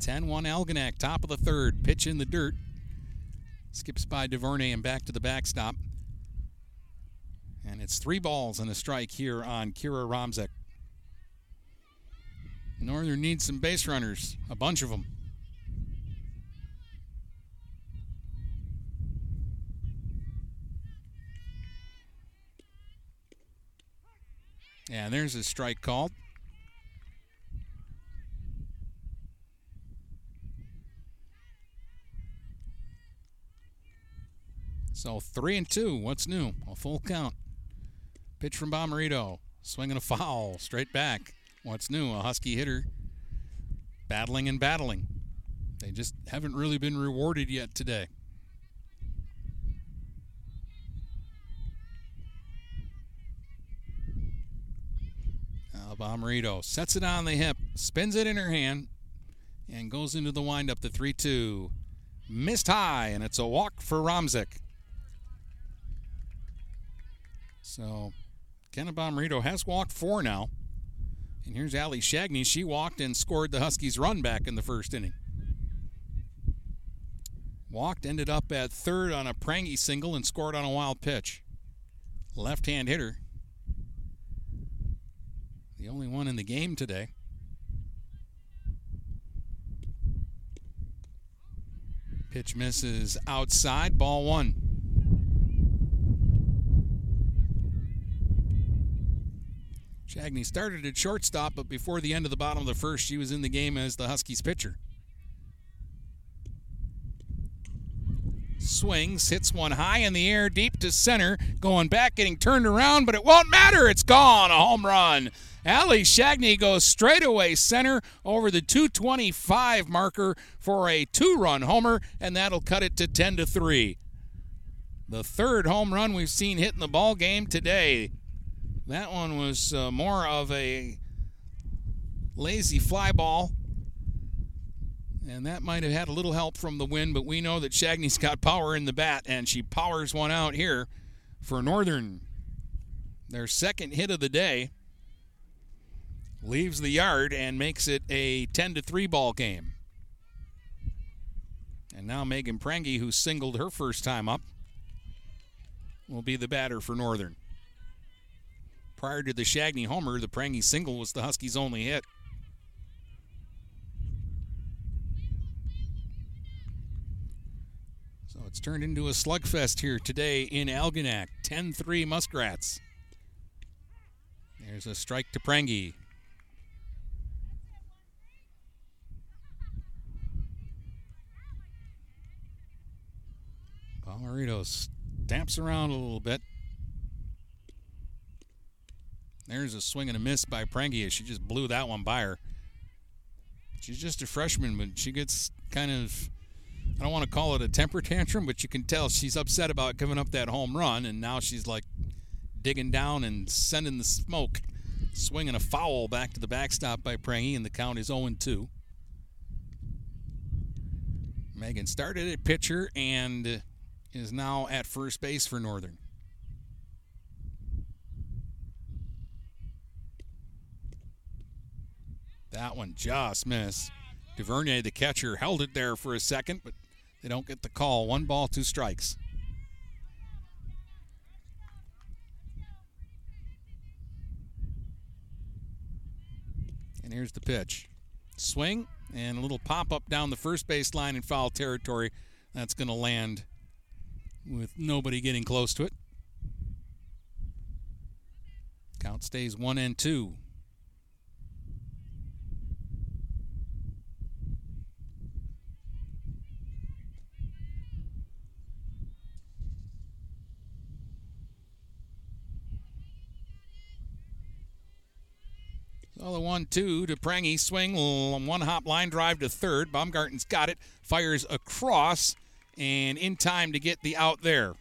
Ten-one Algonac, top of the third, pitch in the dirt. Skips by DuVernay and back to the backstop. And it's three balls and a strike here on Kira Romzik. Northern needs some base runners, a bunch of them. And there's a strike called. So three and two. What's new? A full count. Pitch from Bomarito. Swinging a foul. Straight back. What's new? A Husky hitter. Battling and battling. They just haven't really been rewarded yet today. Bomarito sets it on the hip, spins it in her hand, and goes into the windup. The 3 2. Missed high, and it's a walk for Romzik. So, Kenna Bomarito has walked four now. And here's Allie Shagney. She walked and scored the Huskies' run back in the first inning. Walked, ended up at third on a Prangy single, and scored on a wild pitch. Left hand hitter. The only one in the game today. Pitch misses outside, ball one. Shagney started at shortstop, but before the end of the bottom of the first, she was in the game as the Huskies pitcher. Swings, hits one high in the air, deep to center, going back, getting turned around, but it won't matter. It's gone. A home run. Allie Shagney goes straight away center over the 225 marker for a two-run homer, and that'll cut it to 10 to 3. The third home run we've seen hit in the ball game today. That one was uh, more of a lazy fly ball. And that might have had a little help from the wind, but we know that Shagney's got power in the bat, and she powers one out here for Northern. Their second hit of the day leaves the yard and makes it a 10 to 3 ball game. And now Megan Prangy, who singled her first time up, will be the batter for Northern. Prior to the Shagney homer, the Prangy single was the Huskies' only hit. So it's turned into a slugfest here today in Algonac. 10 3 Muskrats. There's a strike to Prangy. Bomarito stamps around a little bit. There's a swing and a miss by Prangy. She just blew that one by her. She's just a freshman, but she gets kind of, I don't want to call it a temper tantrum, but you can tell she's upset about giving up that home run, and now she's like, digging down and sending the smoke, swinging a foul back to the backstop by Prangy, and the count is 0 2. Megan started at pitcher and is now at first base for Northern. That one just missed. DuVernay, the catcher, held it there for a second, but they don't get the call. One ball, two strikes. And here's the pitch. Swing and a little pop up down the first base line in foul territory. That's going to land with nobody getting close to it. Count stays one and two. So the one two to Prangy swing one hop line drive to third. Baumgarten's got it, fires across, and in time to get the out there.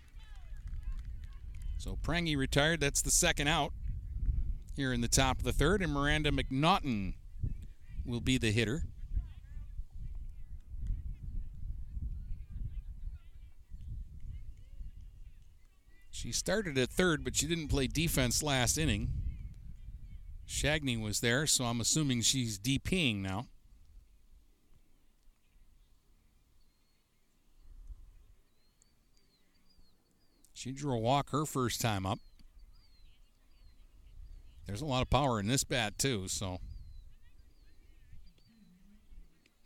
So Prangy retired. That's the second out here in the top of the third, and Miranda McNaughton will be the hitter. She started at third, but she didn't play defense last inning. Shagney was there, so I'm assuming she's DPing now. She drew a walk her first time up. There's a lot of power in this bat, too, so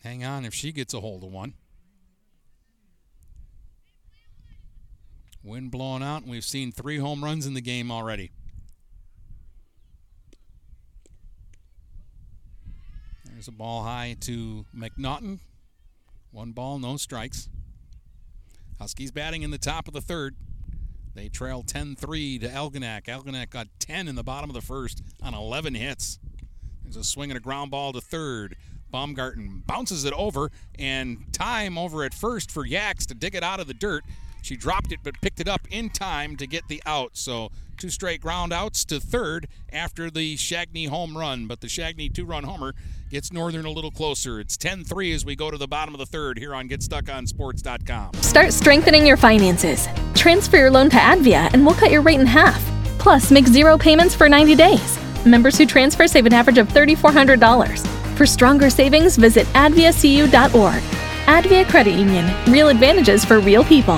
hang on if she gets a hold of one. Wind blowing out, and we've seen three home runs in the game already. There's a ball high to McNaughton. One ball, no strikes. Huskies batting in the top of the third. They trail 10 3 to Algonac. Algonac got 10 in the bottom of the first on 11 hits. There's a swing and a ground ball to third. Baumgarten bounces it over, and time over at first for Yax to dig it out of the dirt. She dropped it but picked it up in time to get the out. So two straight groundouts to third after the Shagney home run. But the Shagney two run homer gets Northern a little closer. It's 10 3 as we go to the bottom of the third here on GetStuckOnSports.com. Start strengthening your finances. Transfer your loan to Advia and we'll cut your rate in half. Plus, make zero payments for 90 days. Members who transfer save an average of $3,400. For stronger savings, visit adviacu.org. Advia Credit Union. Real advantages for real people.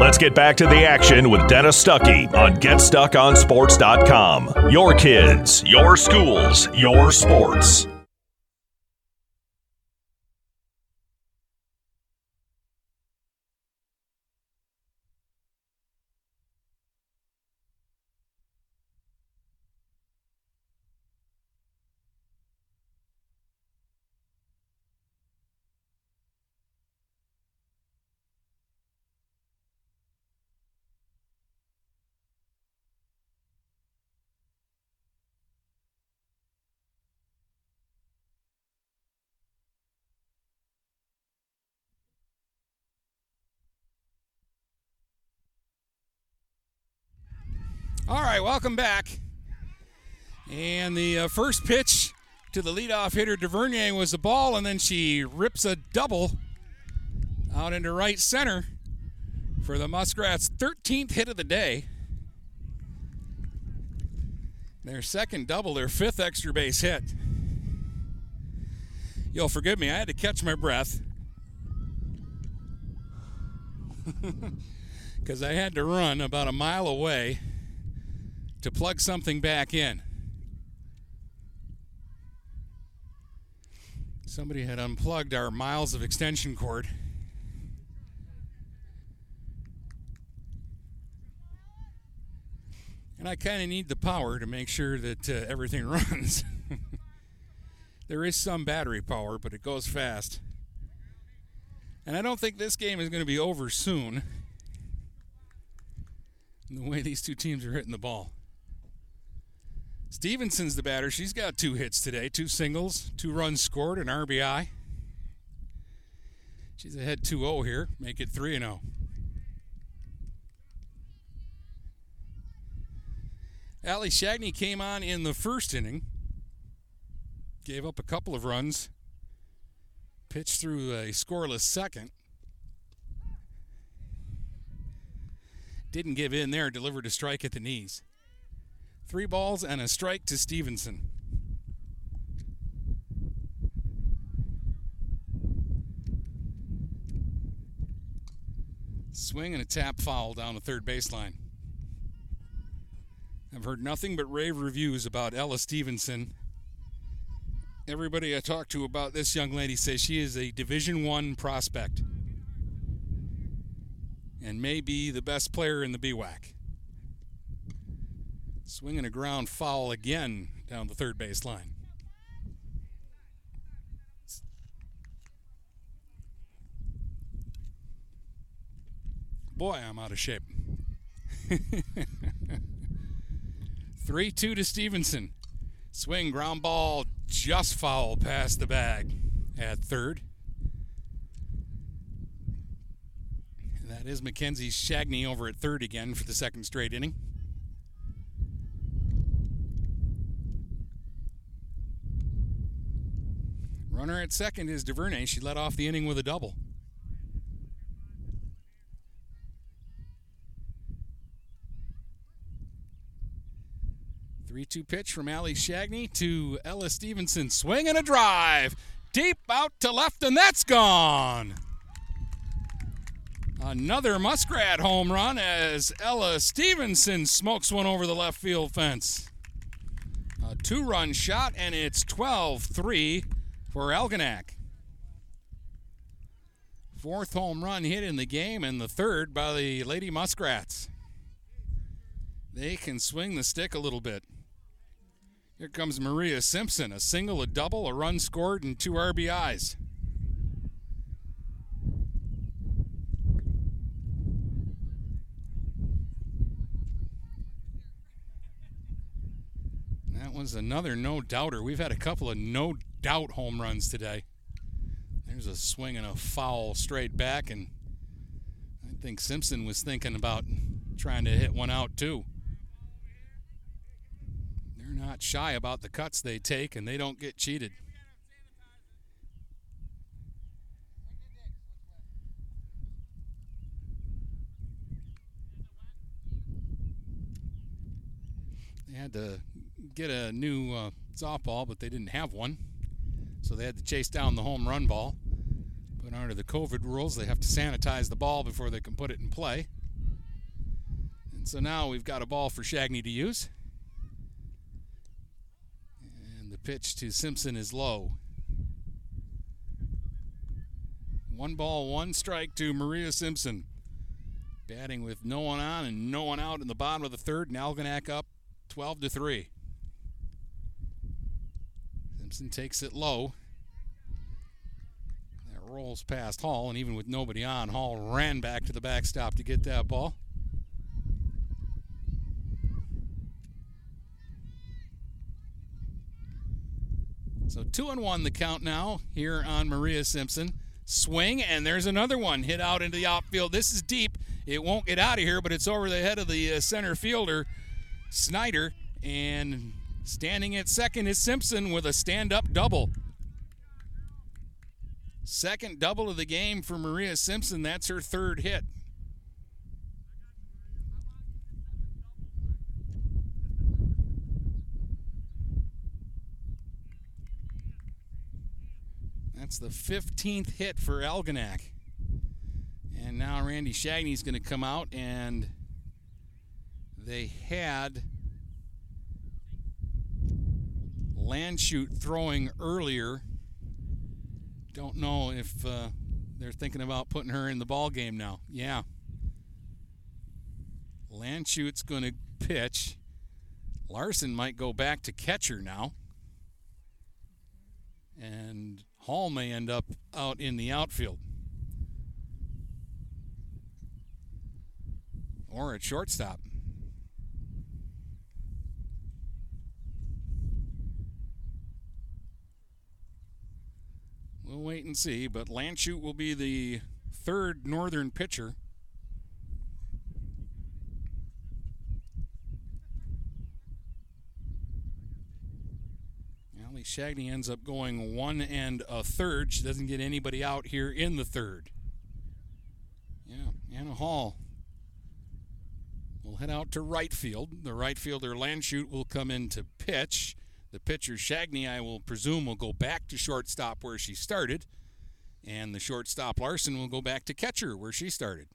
Let's get back to the action with Dennis Stuckey on GetStuckOnSports.com. Your kids, your schools, your sports. All right, welcome back. And the uh, first pitch to the leadoff hitter DuVernay was a ball, and then she rips a double out into right center for the Muskrats' 13th hit of the day. Their second double, their fifth extra base hit. You'll forgive me, I had to catch my breath. because I had to run about a mile away to plug something back in. Somebody had unplugged our miles of extension cord. And I kind of need the power to make sure that uh, everything runs. there is some battery power, but it goes fast. And I don't think this game is going to be over soon. The way these two teams are hitting the ball. Stevenson's the batter. She's got two hits today, two singles, two runs scored, an RBI. She's ahead 2 0 here, make it 3 0. Allie Shagney came on in the first inning, gave up a couple of runs, pitched through a scoreless second. Didn't give in there, delivered a strike at the knees. Three balls and a strike to Stevenson. Swing and a tap foul down the third baseline. I've heard nothing but rave reviews about Ella Stevenson. Everybody I talk to about this young lady says she is a Division One prospect and may be the best player in the BWAC. Swinging a ground foul again down the third base line. Boy, I'm out of shape. 3 2 to Stevenson. Swing, ground ball, just foul past the bag at third. That is Mackenzie Shagney over at third again for the second straight inning. Runner at second is DuVernay. She led off the inning with a double. 3 2 pitch from Allie Shagney to Ella Stevenson. Swing and a drive. Deep out to left, and that's gone. Another Muskrat home run as Ella Stevenson smokes one over the left field fence. A two run shot, and it's 12 3 for Algonac. Fourth home run hit in the game, and the third by the Lady Muskrats. They can swing the stick a little bit. Here comes Maria Simpson, a single, a double, a run scored, and two RBIs. That was another no doubter. We've had a couple of no doubt home runs today. There's a swing and a foul straight back, and I think Simpson was thinking about trying to hit one out too They're not shy about the cuts they take, and they don't get cheated. They had to get a new uh, softball, but they didn't have one. So they had to chase down the home run ball. But under the COVID rules, they have to sanitize the ball before they can put it in play. And so now we've got a ball for Shagney to use And the pitch to Simpson is low. One ball, one strike to Maria Simpson. Batting with no one on and no one out in the bottom of the third, and Algonac up 12 to 3. Simpson takes it low. That rolls past Hall, and even with nobody on, Hall ran back to the backstop to get that ball. So two and one the count now here on Maria Simpson. Swing, and there's another one hit out into the outfield. This is deep. It won't get out of here, but it's over the head of the uh, center fielder, Snyder. And standing at second is Simpson with a stand up double. Second double of the game for Maria Simpson. That's her third hit. That's the 15th hit for Algonac. And now Randy Shagney's going to come out, and they had Landshut throwing earlier. Don't know if uh, they're thinking about putting her in the ball game now. Yeah. Landshut's going to pitch. Larson might go back to catcher now. And Hall may end up out in the outfield. Or at shortstop. We'll wait and see, but Landshut will be the third northern pitcher. Allie Shagney ends up going one and a third. She doesn't get anybody out here in the third. Yeah, Anna Hall will head out to right field. The right fielder Landshut will come in to pitch. The pitcher Shagney, I will presume, will go back to shortstop where she started. And the shortstop Larson will go back to catcher where she started.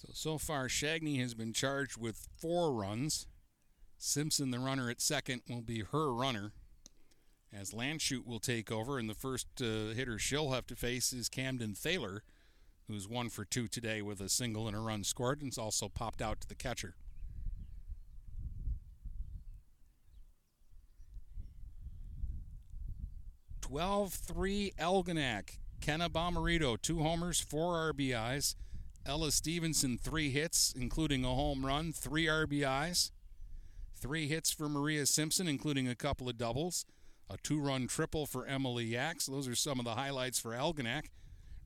So, so far, Shagney has been charged with four runs. Simpson, the runner at second, will be her runner. As Landshut will take over, and the first uh, hitter she'll have to face is Camden Thaler, who's one for two today with a single and a run scored, and also popped out to the catcher. Twelve-three Algonac. Kenna Bomarito, two homers, four RBIs. Ella Stevenson, three hits, including a home run, three RBIs. Three hits for Maria Simpson, including a couple of doubles. A two run triple for Emily Yax. Those are some of the highlights for Algonac.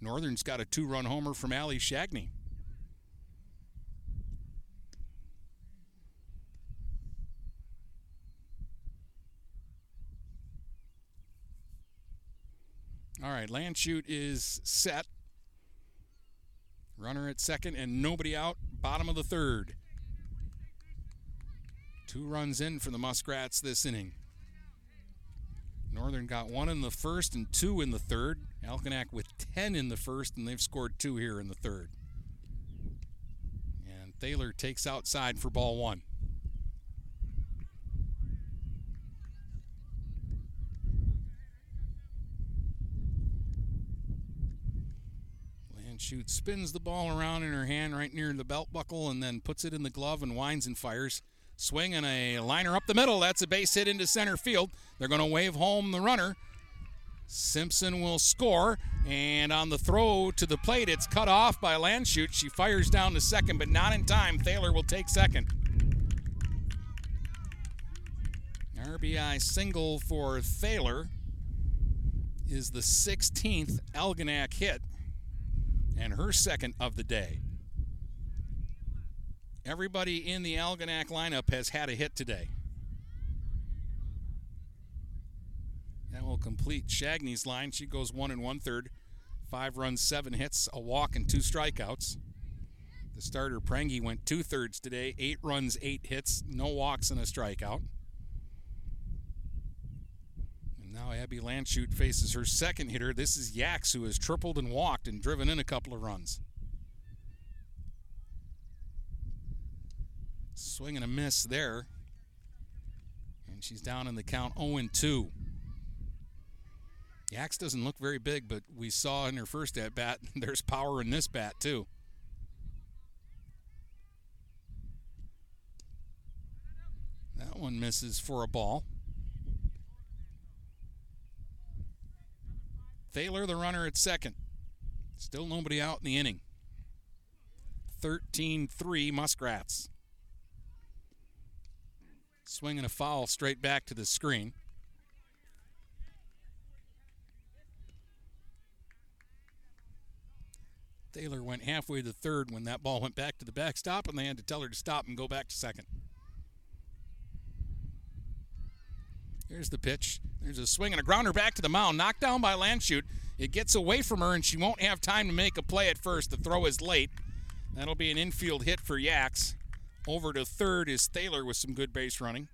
Northern's got a two run homer from Allie Shagney. All right, Landshut is set. Runner at second and nobody out. Bottom of the third. Two runs in for the Muskrats this inning. Northern got one in the first and two in the third. Algonac with 10 in the first, and they've scored two here in the third. And Thaler takes outside for ball one. Landshut spins the ball around in her hand right near the belt buckle and then puts it in the glove and winds and fires. Swing and a liner up the middle. That's a base hit into center field. They're going to wave home the runner. Simpson will score, and on the throw to the plate, it's cut off by Landshut. She fires down to second, but not in time. Thaler will take second. RBI single for Thaler is the 16th Algonac hit and her second of the day. Everybody in the Algonac lineup has had a hit today. That will complete Shagney's line. She goes one and one third, five runs, seven hits, a walk, and two strikeouts. The starter Prangy went two thirds today, eight runs, eight hits, no walks, and a strikeout. And now Abby Landshut faces her second hitter. This is Yax, who has tripled and walked and driven in a couple of runs. Swing and a miss there. And she's down in the count 0 2. Yax doesn't look very big, but we saw in her first at bat, there's power in this bat, too. That one misses for a ball. Thaler, the runner at second. Still nobody out in the inning. 13 3 Muskrats. Swinging a foul straight back to the screen. Thaler went halfway to third when that ball went back to the backstop, and they had to tell her to stop and go back to second. Here's the pitch. There's a swing and a grounder back to the mound. Knocked down by Landshut. It gets away from her, and she won't have time to make a play at first. The throw is late. That'll be an infield hit for Yax. Over to third is Thaler with some good base running.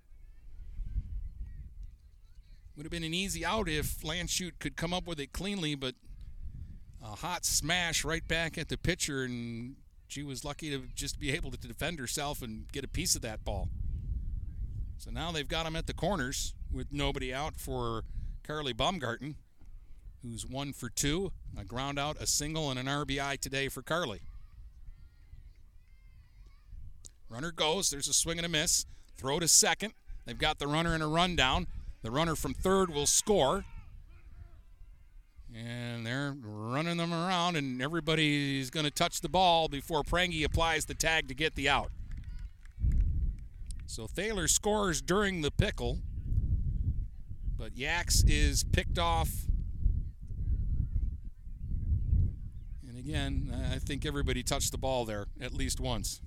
Would have been an easy out if Landshut could come up with it cleanly, but a hot smash right back at the pitcher, and she was lucky to just be able to defend herself and get a piece of that ball. So now they've got him at the corners with nobody out for Carly Baumgarten, who's one for two, a ground out, a single, and an RBI today for Carly. Runner goes. There's a swing and a miss. Throw to second. They've got the runner in a rundown. The runner from third will score. And they're running them around, and everybody's going to touch the ball before Prangy applies the tag to get the out. So Thaler scores during the pickle, but Yax is picked off. And again, I think everybody touched the ball there at least once.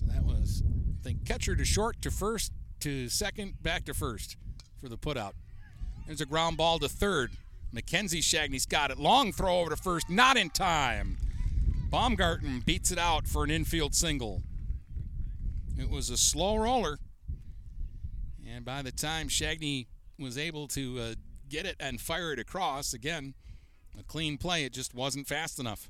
So that was, I think catcher to short to first to second, back to first for the putout. There's a ground ball to third. Mackenzie Shagny's got it. Long throw over to first, not in time. Baumgarten beats it out for an infield single. It was a slow roller. And by the time Shagny was able to uh, get it and fire it across, again, a clean play, it just wasn't fast enough.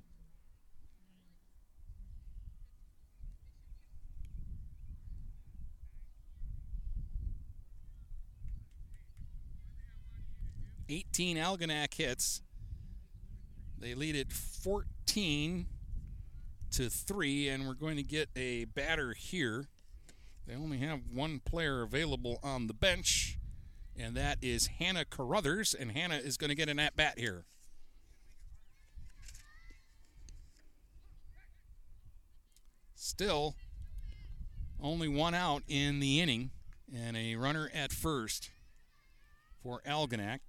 18 Algonac hits. They lead it 14 to 3, and we're going to get a batter here. They only have one player available on the bench, and that is Hannah Carruthers, and Hannah is going to get an at bat here. Still, only one out in the inning, and a runner at first for Algonac.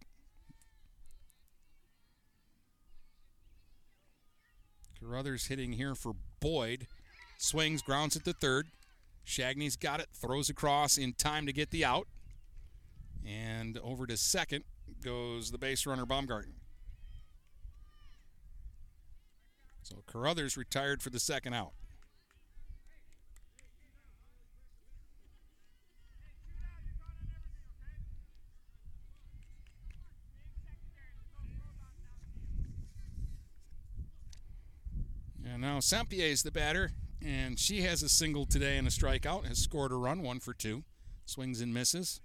Carruthers hitting here for Boyd. Swings, grounds it to third. Shagny's got it, throws across in time to get the out. And over to second goes the base runner Baumgarten. So Carruthers retired for the second out. And now Sampier is the batter, and she has a single today and a strikeout, has scored a run, one for two. Swings and misses.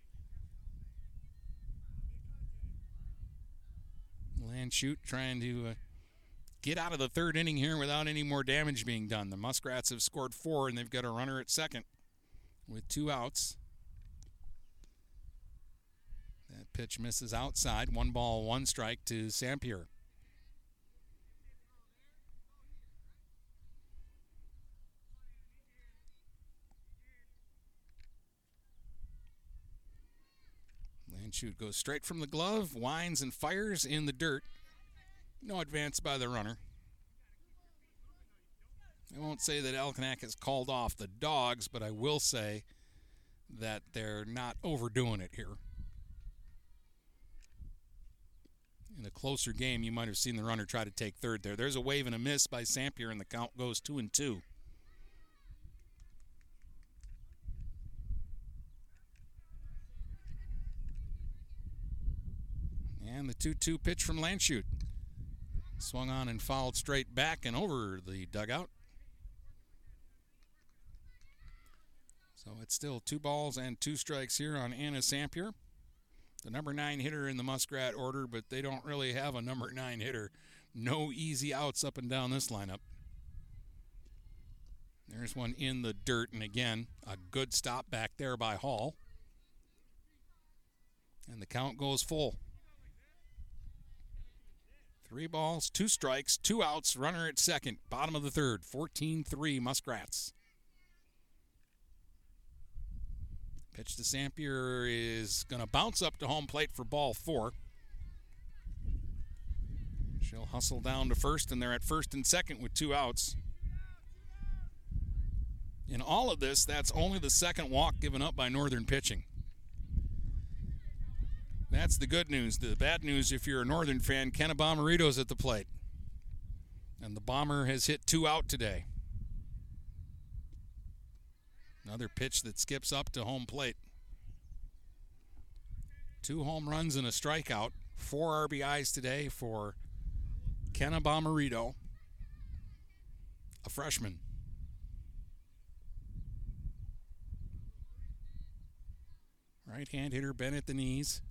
Landshut trying to uh, get out of the third inning here without any more damage being done. The Muskrats have scored four, and they've got a runner at second with two outs. That pitch misses outside. One ball, one strike to Sampier. Shoot goes straight from the glove, winds and fires in the dirt. No advance by the runner. I won't say that Algonac has called off the dogs, but I will say that they're not overdoing it here. In a closer game, you might have seen the runner try to take third there. There's a wave and a miss by Sampier, and the count goes two and two. And the 2 2 pitch from Landshut. Swung on and fouled straight back and over the dugout. So it's still two balls and two strikes here on Anna Sampier. The number nine hitter in the Muskrat order, but they don't really have a number nine hitter. No easy outs up and down this lineup. There's one in the dirt, and again, a good stop back there by Hall. And the count goes full. Three balls, two strikes, two outs, runner at second, bottom of the third, 14 3 Muskrats. Pitch to Sampier is going to bounce up to home plate for ball four. She'll hustle down to first, and they're at first and second with two outs. In all of this, that's only the second walk given up by Northern pitching. That's the good news. The bad news, if you're a Northern fan, Kenna Bomarito's at the plate. And the Bomber has hit two out today. Another pitch that skips up to home plate. Two home runs and a strikeout. Four RBIs today for Kenna Bomarito, a freshman. Right hand hitter bent at the knees.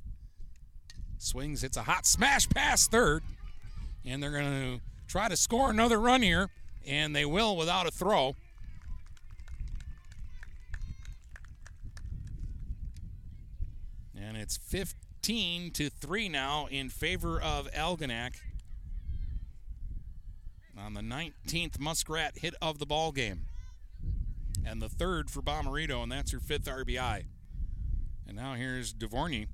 Swings, hits a hot smash past third. And they're going to try to score another run here, and they will without a throw. And it's 15 to 3 now in favor of Algonac on the 19th Muskrat hit of the ball game. And the third for Bomarito, and that's her fifth RBI. And now here's DuVernay,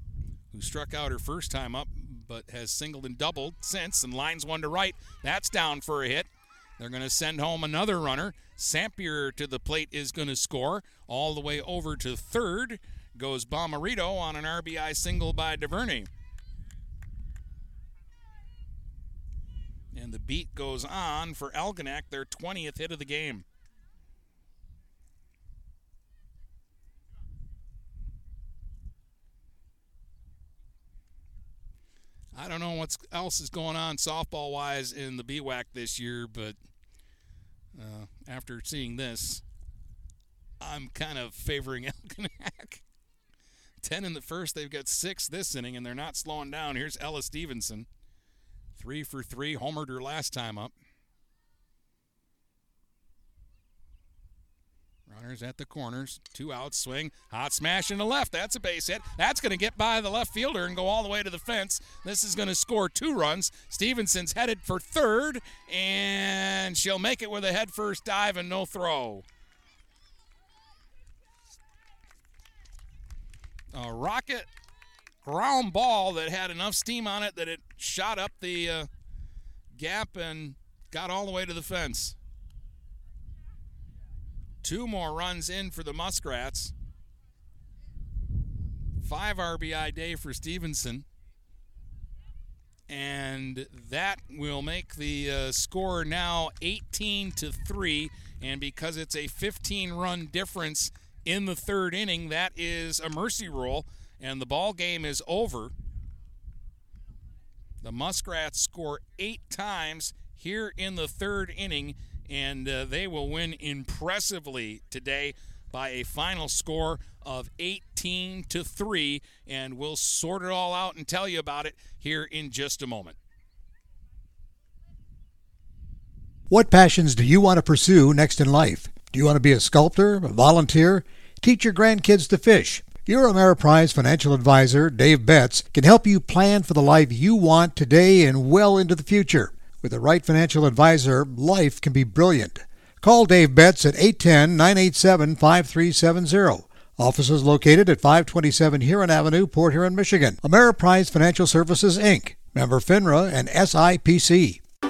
who struck out her first time up, but has singled and doubled since, and lines one to right. That's down for a hit. They're going to send home another runner. Sampier to the plate is going to score. All the way over to third goes Bomarito on an RBI single by DuVernay. And the beat goes on for Algonac, their 20th hit of the game. I don't know what else is going on softball wise in the BWAC this year, but uh, after seeing this, I'm kind of favoring Algonac. 10 in the first, they've got six this inning, and they're not slowing down. Here's Ella Stevenson. Three for three, homered her last time up. Runners at the corners, two outs, swing, hot smash in the left. That's a base hit. That's going to get by the left fielder and go all the way to the fence. This is going to score two runs. Stevenson's headed for third, and she'll make it with a head first dive and no throw. A rocket ground ball that had enough steam on it that it shot up the uh, gap and got all the way to the fence. Two more runs in for the Muskrats. Five RBI day for Stevenson. And that will make the uh, score now 18 to 3. And because it's a 15 run difference in the third inning, that is a mercy rule and the ball game is over. The Muskrats score eight times here in the third inning, and uh, they will win impressively today by a final score of 18 to 3 and we'll sort it all out and tell you about it here in just a moment. What passions do you want to pursue next in life? Do you want to be a sculptor, a volunteer, teach your grandkids to fish? Your Ameriprise financial advisor, Dave Betts, can help you plan for the life you want today and well into the future. With the right financial advisor, life can be brilliant. Call Dave Betts at 810 987 5370. Office is located at 527 Huron Avenue, Port Huron, Michigan. Ameriprise Financial Services, Inc., member FINRA and SIPC.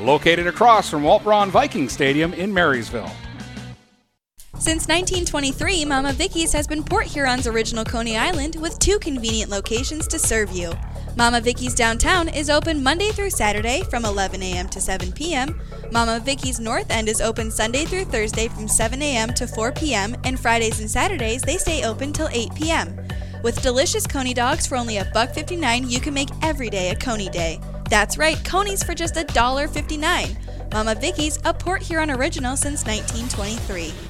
Located across from Walt Braun Viking Stadium in Marysville. Since 1923, Mama Vicky's has been Port Huron's original Coney Island with two convenient locations to serve you. Mama Vicky's downtown is open Monday through Saturday from 11 a.m. to 7 p.m. Mama Vicky's North End is open Sunday through Thursday from 7 a.m. to 4 p.m. and Fridays and Saturdays they stay open till 8 p.m. With delicious Coney dogs for only a buck 59, you can make every day a Coney day. That's right, Coney's for just $1.59. Mama Vicky's, a Port Huron original since 1923.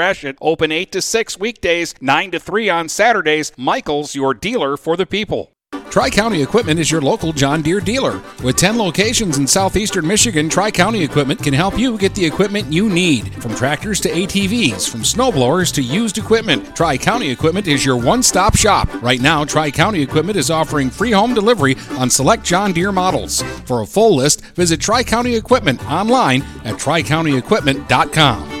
Gratiot. Open 8 to 6 weekdays, 9 to 3 on Saturdays. Michaels, your dealer for the people. Tri County Equipment is your local John Deere dealer. With 10 locations in southeastern Michigan, Tri County Equipment can help you get the equipment you need. From tractors to ATVs, from snowblowers to used equipment, Tri County Equipment is your one stop shop. Right now, Tri County Equipment is offering free home delivery on select John Deere models. For a full list, visit Tri County Equipment online at tricountyequipment.com.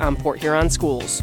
on Port Huron schools.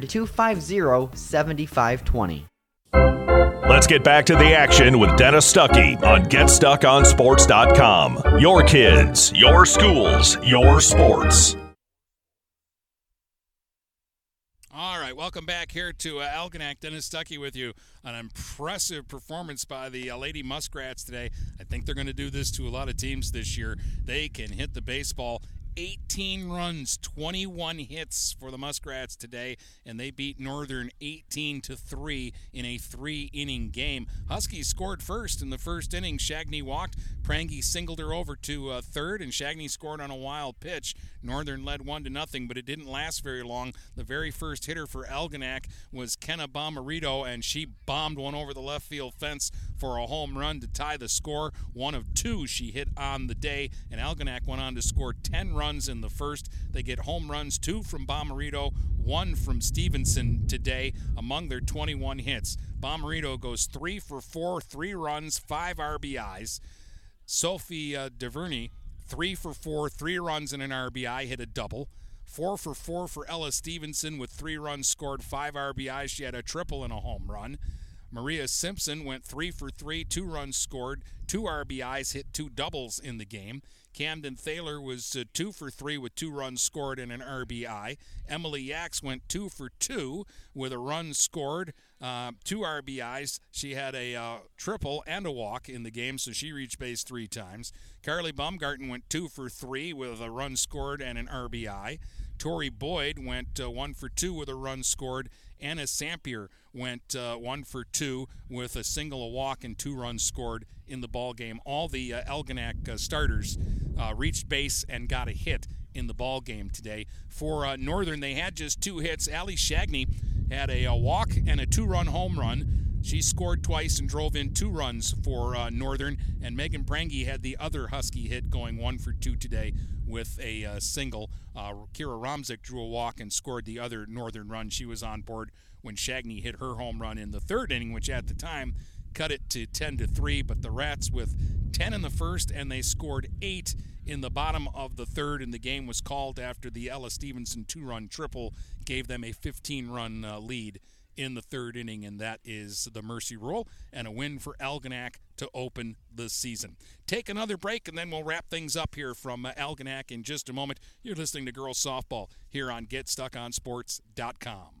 250 7520. Let's get back to the action with Dennis Stuckey on GetStuckOnSports.com. Your kids, your schools, your sports. All right, welcome back here to uh, Algonac. Dennis Stuckey with you. An impressive performance by the uh, Lady Muskrats today. I think they're going to do this to a lot of teams this year. They can hit the baseball 18 runs, 21 hits for the Muskrats today, and they beat Northern 18 to 3 in a three-inning game. Huskies scored first in the first inning. Shagney walked. Prangy singled her over to uh, third, and Shagney scored on a wild pitch. Northern led one to nothing, but it didn't last very long. The very first hitter for Algonac was Kenna Bomarito, and she bombed one over the left field fence for a home run to tie the score. One of two she hit on the day, and Algonac went on to score 10 runs in the first. They get home runs, two from Bomarito, one from Stevenson today among their 21 hits. Bomarito goes three for four, three runs, five RBIs. Sophie uh, DuVernay, three for four, three runs and an RBI, hit a double. Four for four for Ella Stevenson with three runs scored, five RBIs. She had a triple and a home run. Maria Simpson went three for three, two runs scored, two RBIs, hit two doubles in the game. Camden Thaler was uh, two for three with two runs scored and an RBI. Emily Yax went two for two with a run scored, uh, two RBIs. She had a uh, triple and a walk in the game, so she reached base three times. Carly Baumgarten went two for three with a run scored and an RBI. Tori Boyd went uh, one for two with a run scored. Anna Sampier went uh, one for two with a single, a walk, and two runs scored in the ball game. All the uh, Algonac uh, starters uh, reached base and got a hit in the ball game today. For uh, Northern, they had just two hits. Ali Shagney had a, a walk and a two-run home run. She scored twice and drove in two runs for uh, Northern, and Megan Prangy had the other Husky hit, going one for two today with a uh, single. Uh, Kira Romzik drew a walk and scored the other Northern run. She was on board when Shagney hit her home run in the third inning, which at the time cut it to 10 to 3 but the rats with 10 in the first and they scored 8 in the bottom of the third and the game was called after the ella stevenson two-run triple gave them a 15-run uh, lead in the third inning, and that is the Mercy Rule and a win for Algonac to open the season. Take another break, and then we'll wrap things up here from uh, Algonac in just a moment. You're listening to Girls Softball here on GetStuckOnSports.com.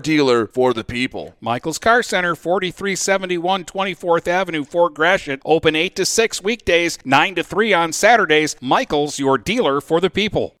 dealer for the people. Michaels Car Center, 4371 24th Avenue, Fort Gratiot. Open 8 to 6 weekdays, 9 to 3 on Saturdays. Michaels, your dealer for the people.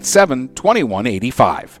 987 2185.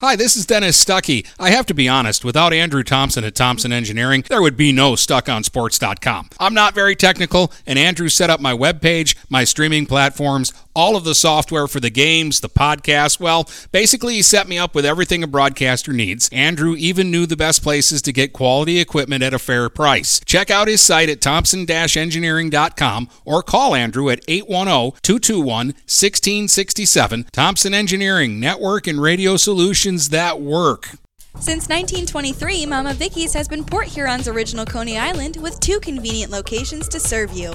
Hi, this is Dennis Stuckey. I have to be honest, without Andrew Thompson at Thompson Engineering, there would be no StuckOnSports.com. I'm not very technical, and Andrew set up my webpage, my streaming platforms, all of the software for the games, the podcast. Well, basically, he set me up with everything a broadcaster needs. Andrew even knew the best places to get quality equipment at a fair price. Check out his site at thompson-engineering.com or call Andrew at 810-221-1667. Thompson Engineering, network and radio solutions that work. Since 1923, Mama Vicky's has been Port Huron's original Coney Island with two convenient locations to serve you.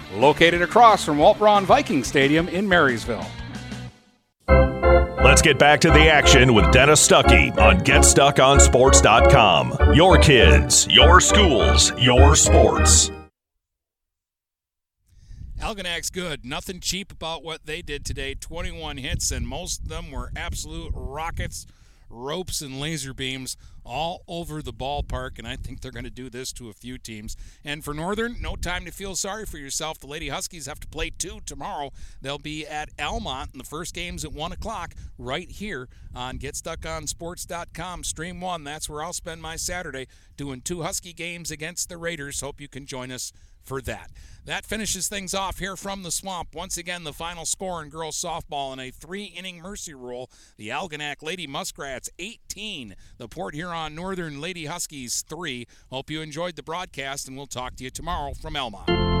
Located across from Walt Braun Viking Stadium in Marysville. Let's get back to the action with Dennis Stuckey on GetStuckOnSports.com. Your kids, your schools, your sports. Algonac's good. Nothing cheap about what they did today. 21 hits, and most of them were absolute rockets, ropes, and laser beams all over the ballpark. And I think they're going to do this to a few teams. And for Northern, no time to feel sorry for yourself. The Lady Huskies have to play two tomorrow. They'll be at Almont, and the first game's at 1 o'clock right here on GetStuckOnSports.com. Stream 1. That's where I'll spend my Saturday doing two Husky games against the Raiders. Hope you can join us for that. That finishes things off here from the swamp. Once again, the final score in girls softball in a three inning mercy rule. The Algonac Lady Muskrats 18, the Port Huron Northern Lady Huskies 3. Hope you enjoyed the broadcast, and we'll talk to you tomorrow from Almont.